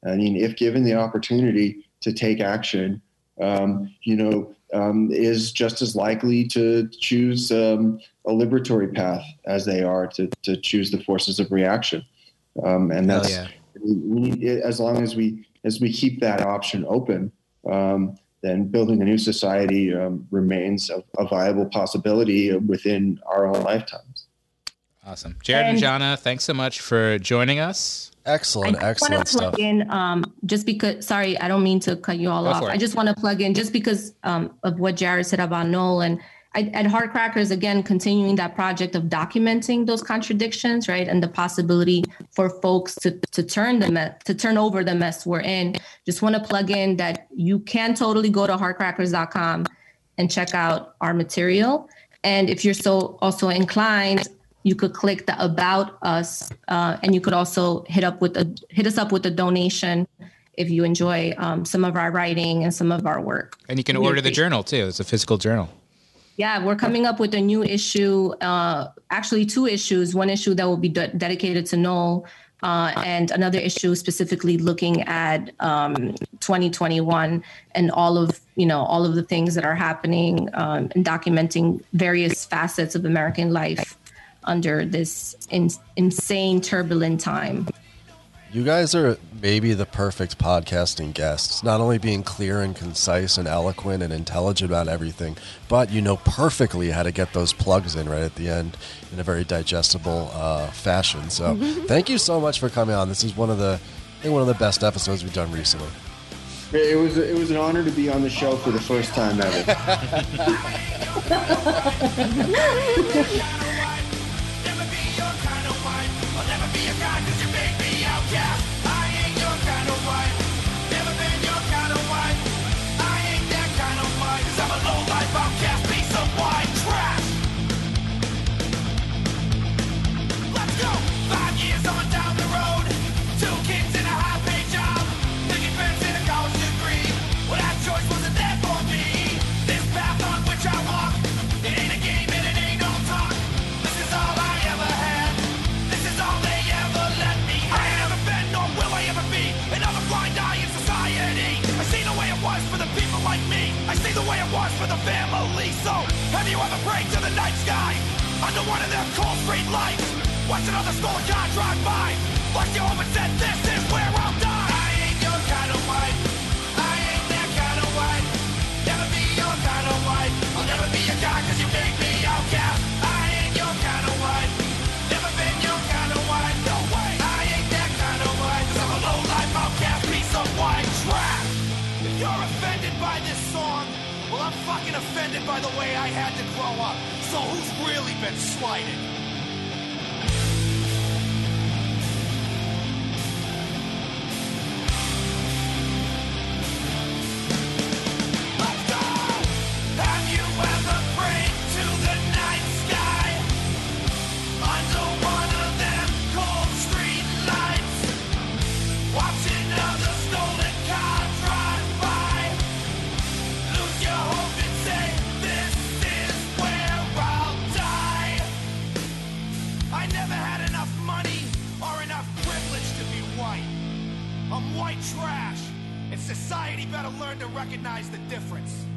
E: I mean, if given the opportunity to take action, um, you know, um, is just as likely to choose um, a liberatory path as they are to, to choose the forces of reaction. Um, and that's yeah. we, as long as we as we keep that option open, um, then building a new society um, remains a, a, viable possibility within our own lifetimes.
B: Awesome, Jarrod and, and Zhana, thanks so much for joining us.
C: Excellent, I excellent want to
D: plug in, um, just because. Sorry, I don't mean to cut you all Go off. I just want to plug in just because um, of what Jarrod said about Nolan. I, at Hard Crackers, again, continuing that project of documenting those contradictions, right, and the possibility for folks to to turn the me- to turn over the mess we're in. Just want to plug in that you can totally go to hardcrackers.com and check out our material. And if you're so also inclined, you could click the about us uh, and you could also hit up with a hit us up with a donation if you enjoy um, some of our writing and some of our work.
B: And you can order the journal too. It's a physical journal.
D: Yeah we're coming up with a new issue uh, actually two issues. One issue that will be de- dedicated to noel uh, and another issue specifically looking at um, 2021 and all of you know all of the things that are happening um, and documenting various facets of American life under this in, insane, turbulent time.
C: You guys are maybe the perfect podcasting guests, not only being clear and concise and eloquent and intelligent about everything, but you know perfectly how to get those plugs in right at the end in a very digestible uh, fashion. So, thank you so much for coming on. This is one of the, I think, one of the best episodes we've done recently.
E: It was it was an honor to be on the show for the first time ever.
G: family. So, have you ever prayed to the night sky? Under one of them cold street lights? Watching another school car drive by? Like you always said, this is where I'll die. I ain't your kind of wife. I'm really been and society better learn to recognize the difference.